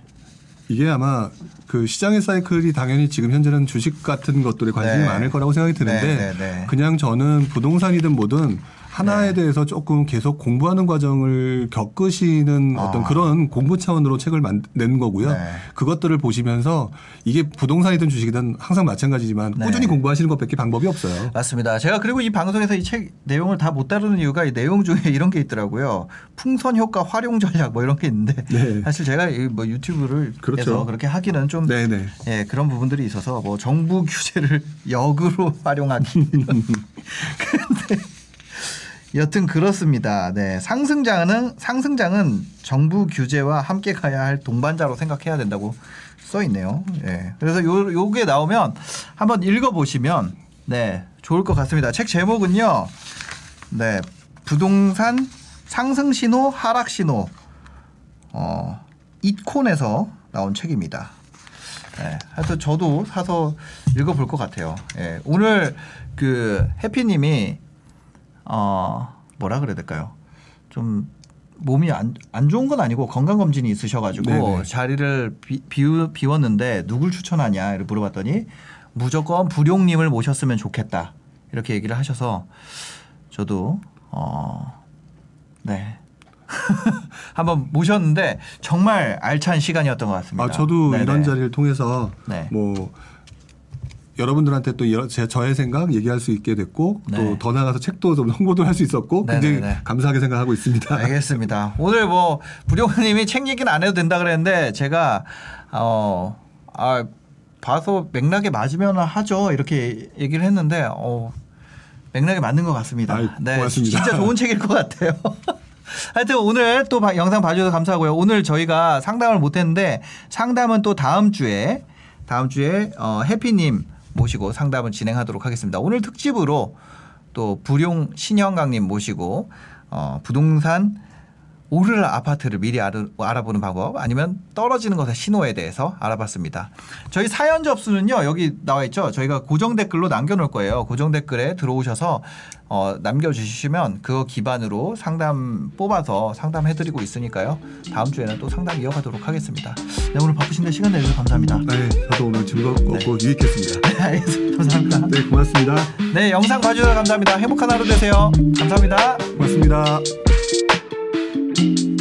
이게 아마 그 시장의 사이클이 당연히 지금 현재는 주식 같은 것들에 관심이 네. 많을 거라고 생각이 드는데 네, 네, 네. 그냥 저는 부동산이든 뭐든 하나에 네. 대해서 조금 계속 공부하는 과정을 겪으시는 아. 어떤 그런 공부 차원으로 책을 만- 낸 거고요. 네. 그것들을 보시면서 이게 부동산이든 주식이든 항상 마찬가지지만 네. 꾸준히 공부하시는 것밖에 방법이 없어요. 맞습니다. 제가 그리고 이 방송에서 이 책 내용을 다 못 다루는 이유가 이 내용 중에 (laughs) 이런 게 있더라고요. 풍선 효과 활용 전략 뭐 이런 게 있는데 네. 사실 제가 이뭐 유튜브를 그렇죠. 해서 그렇게 하기는 좀 네네. 예, 그런 부분들이 있어서 뭐 정부 규제를 (laughs) 역으로 활용하기. (laughs) 근데 여튼 그렇습니다. 네. 상승장은 상승장은 정부 규제와 함께 가야 할 동반자로 생각해야 된다고 써 있네요. 예. 그래서 요 요게 나오면 한번 읽어 보시면 네, 좋을 것 같습니다. 책 제목은요. 네. 부동산 상승 신호, 하락 신호. 어, 이콘에서 나온 책입니다. 네, 하여튼 저도 사서 읽어볼 것 같아요. 예, 오늘 그 해피님이 어 뭐라 그래야 될까요? 좀 몸이 안, 안 좋은 건 아니고 건강 검진이 있으셔가지고 네네. 자리를 비, 비우, 비웠는데 누굴 추천하냐 이렇게 물어봤더니 무조건 부룡님을 모셨으면 좋겠다 이렇게 얘기를 하셔서 저도 어 네. (laughs) 한번 모셨는데 정말 알찬 시간이었던 것 같습니다. 아, 저도 네네. 이런 자리를 통해서 네. 뭐 여러분들한테 또 제 저의 생각 얘기할 수 있게 됐고 네. 또더 나가서 책도 좀 홍보도 할 수 있었고 굉장히 네네네. 감사하게 생각하고 있습니다. 알겠습니다. 오늘 뭐 부룡님이 책 얘기는 안 해도 된다 그랬는데 제가 어 아, 봐서 맥락에 맞으면 하죠 이렇게 얘기를 했는데 어 맥락에 맞는 것 같습니다. 아이, 네, 고맙습니다. 진짜 좋은 책일 것 같아요. (laughs) 하여튼 오늘 또 바- 영상 봐주셔서 감사하고요. 오늘 저희가 상담을 못했는데 상담은 또 다음 주에 다음 주에 어, 해피님 모시고 상담을 진행하도록 하겠습니다. 오늘 특집으로 또 부룡 신영강님 모시고 어, 부동산 오르는 아파트를 미리 알아, 알아 보는 방법 아니면 떨어지는 것의 신호에 대해서 알아봤습니다. 저희 사연 접수는요 여기 나와 있죠. 저희가 고정 댓글로 남겨놓을 거예요. 고정 댓글에 들어오셔서 어, 남겨주시면 그거 기반으로 상담 뽑아서 상담해드리고 있으니까요. 다음 주에는 또 상담 이어가도록 하겠습니다. 네, 오늘 바쁘신데 시간 내주셔서 감사합니다. 네, 저도 오늘 즐겁고 유익했습니다. (laughs) 알겠습니다. 감사합니다. 네, 고맙습니다. 네, 영상 봐주셔서 감사합니다. 행복한 하루 되세요. 감사합니다. 고맙습니다. Thank you.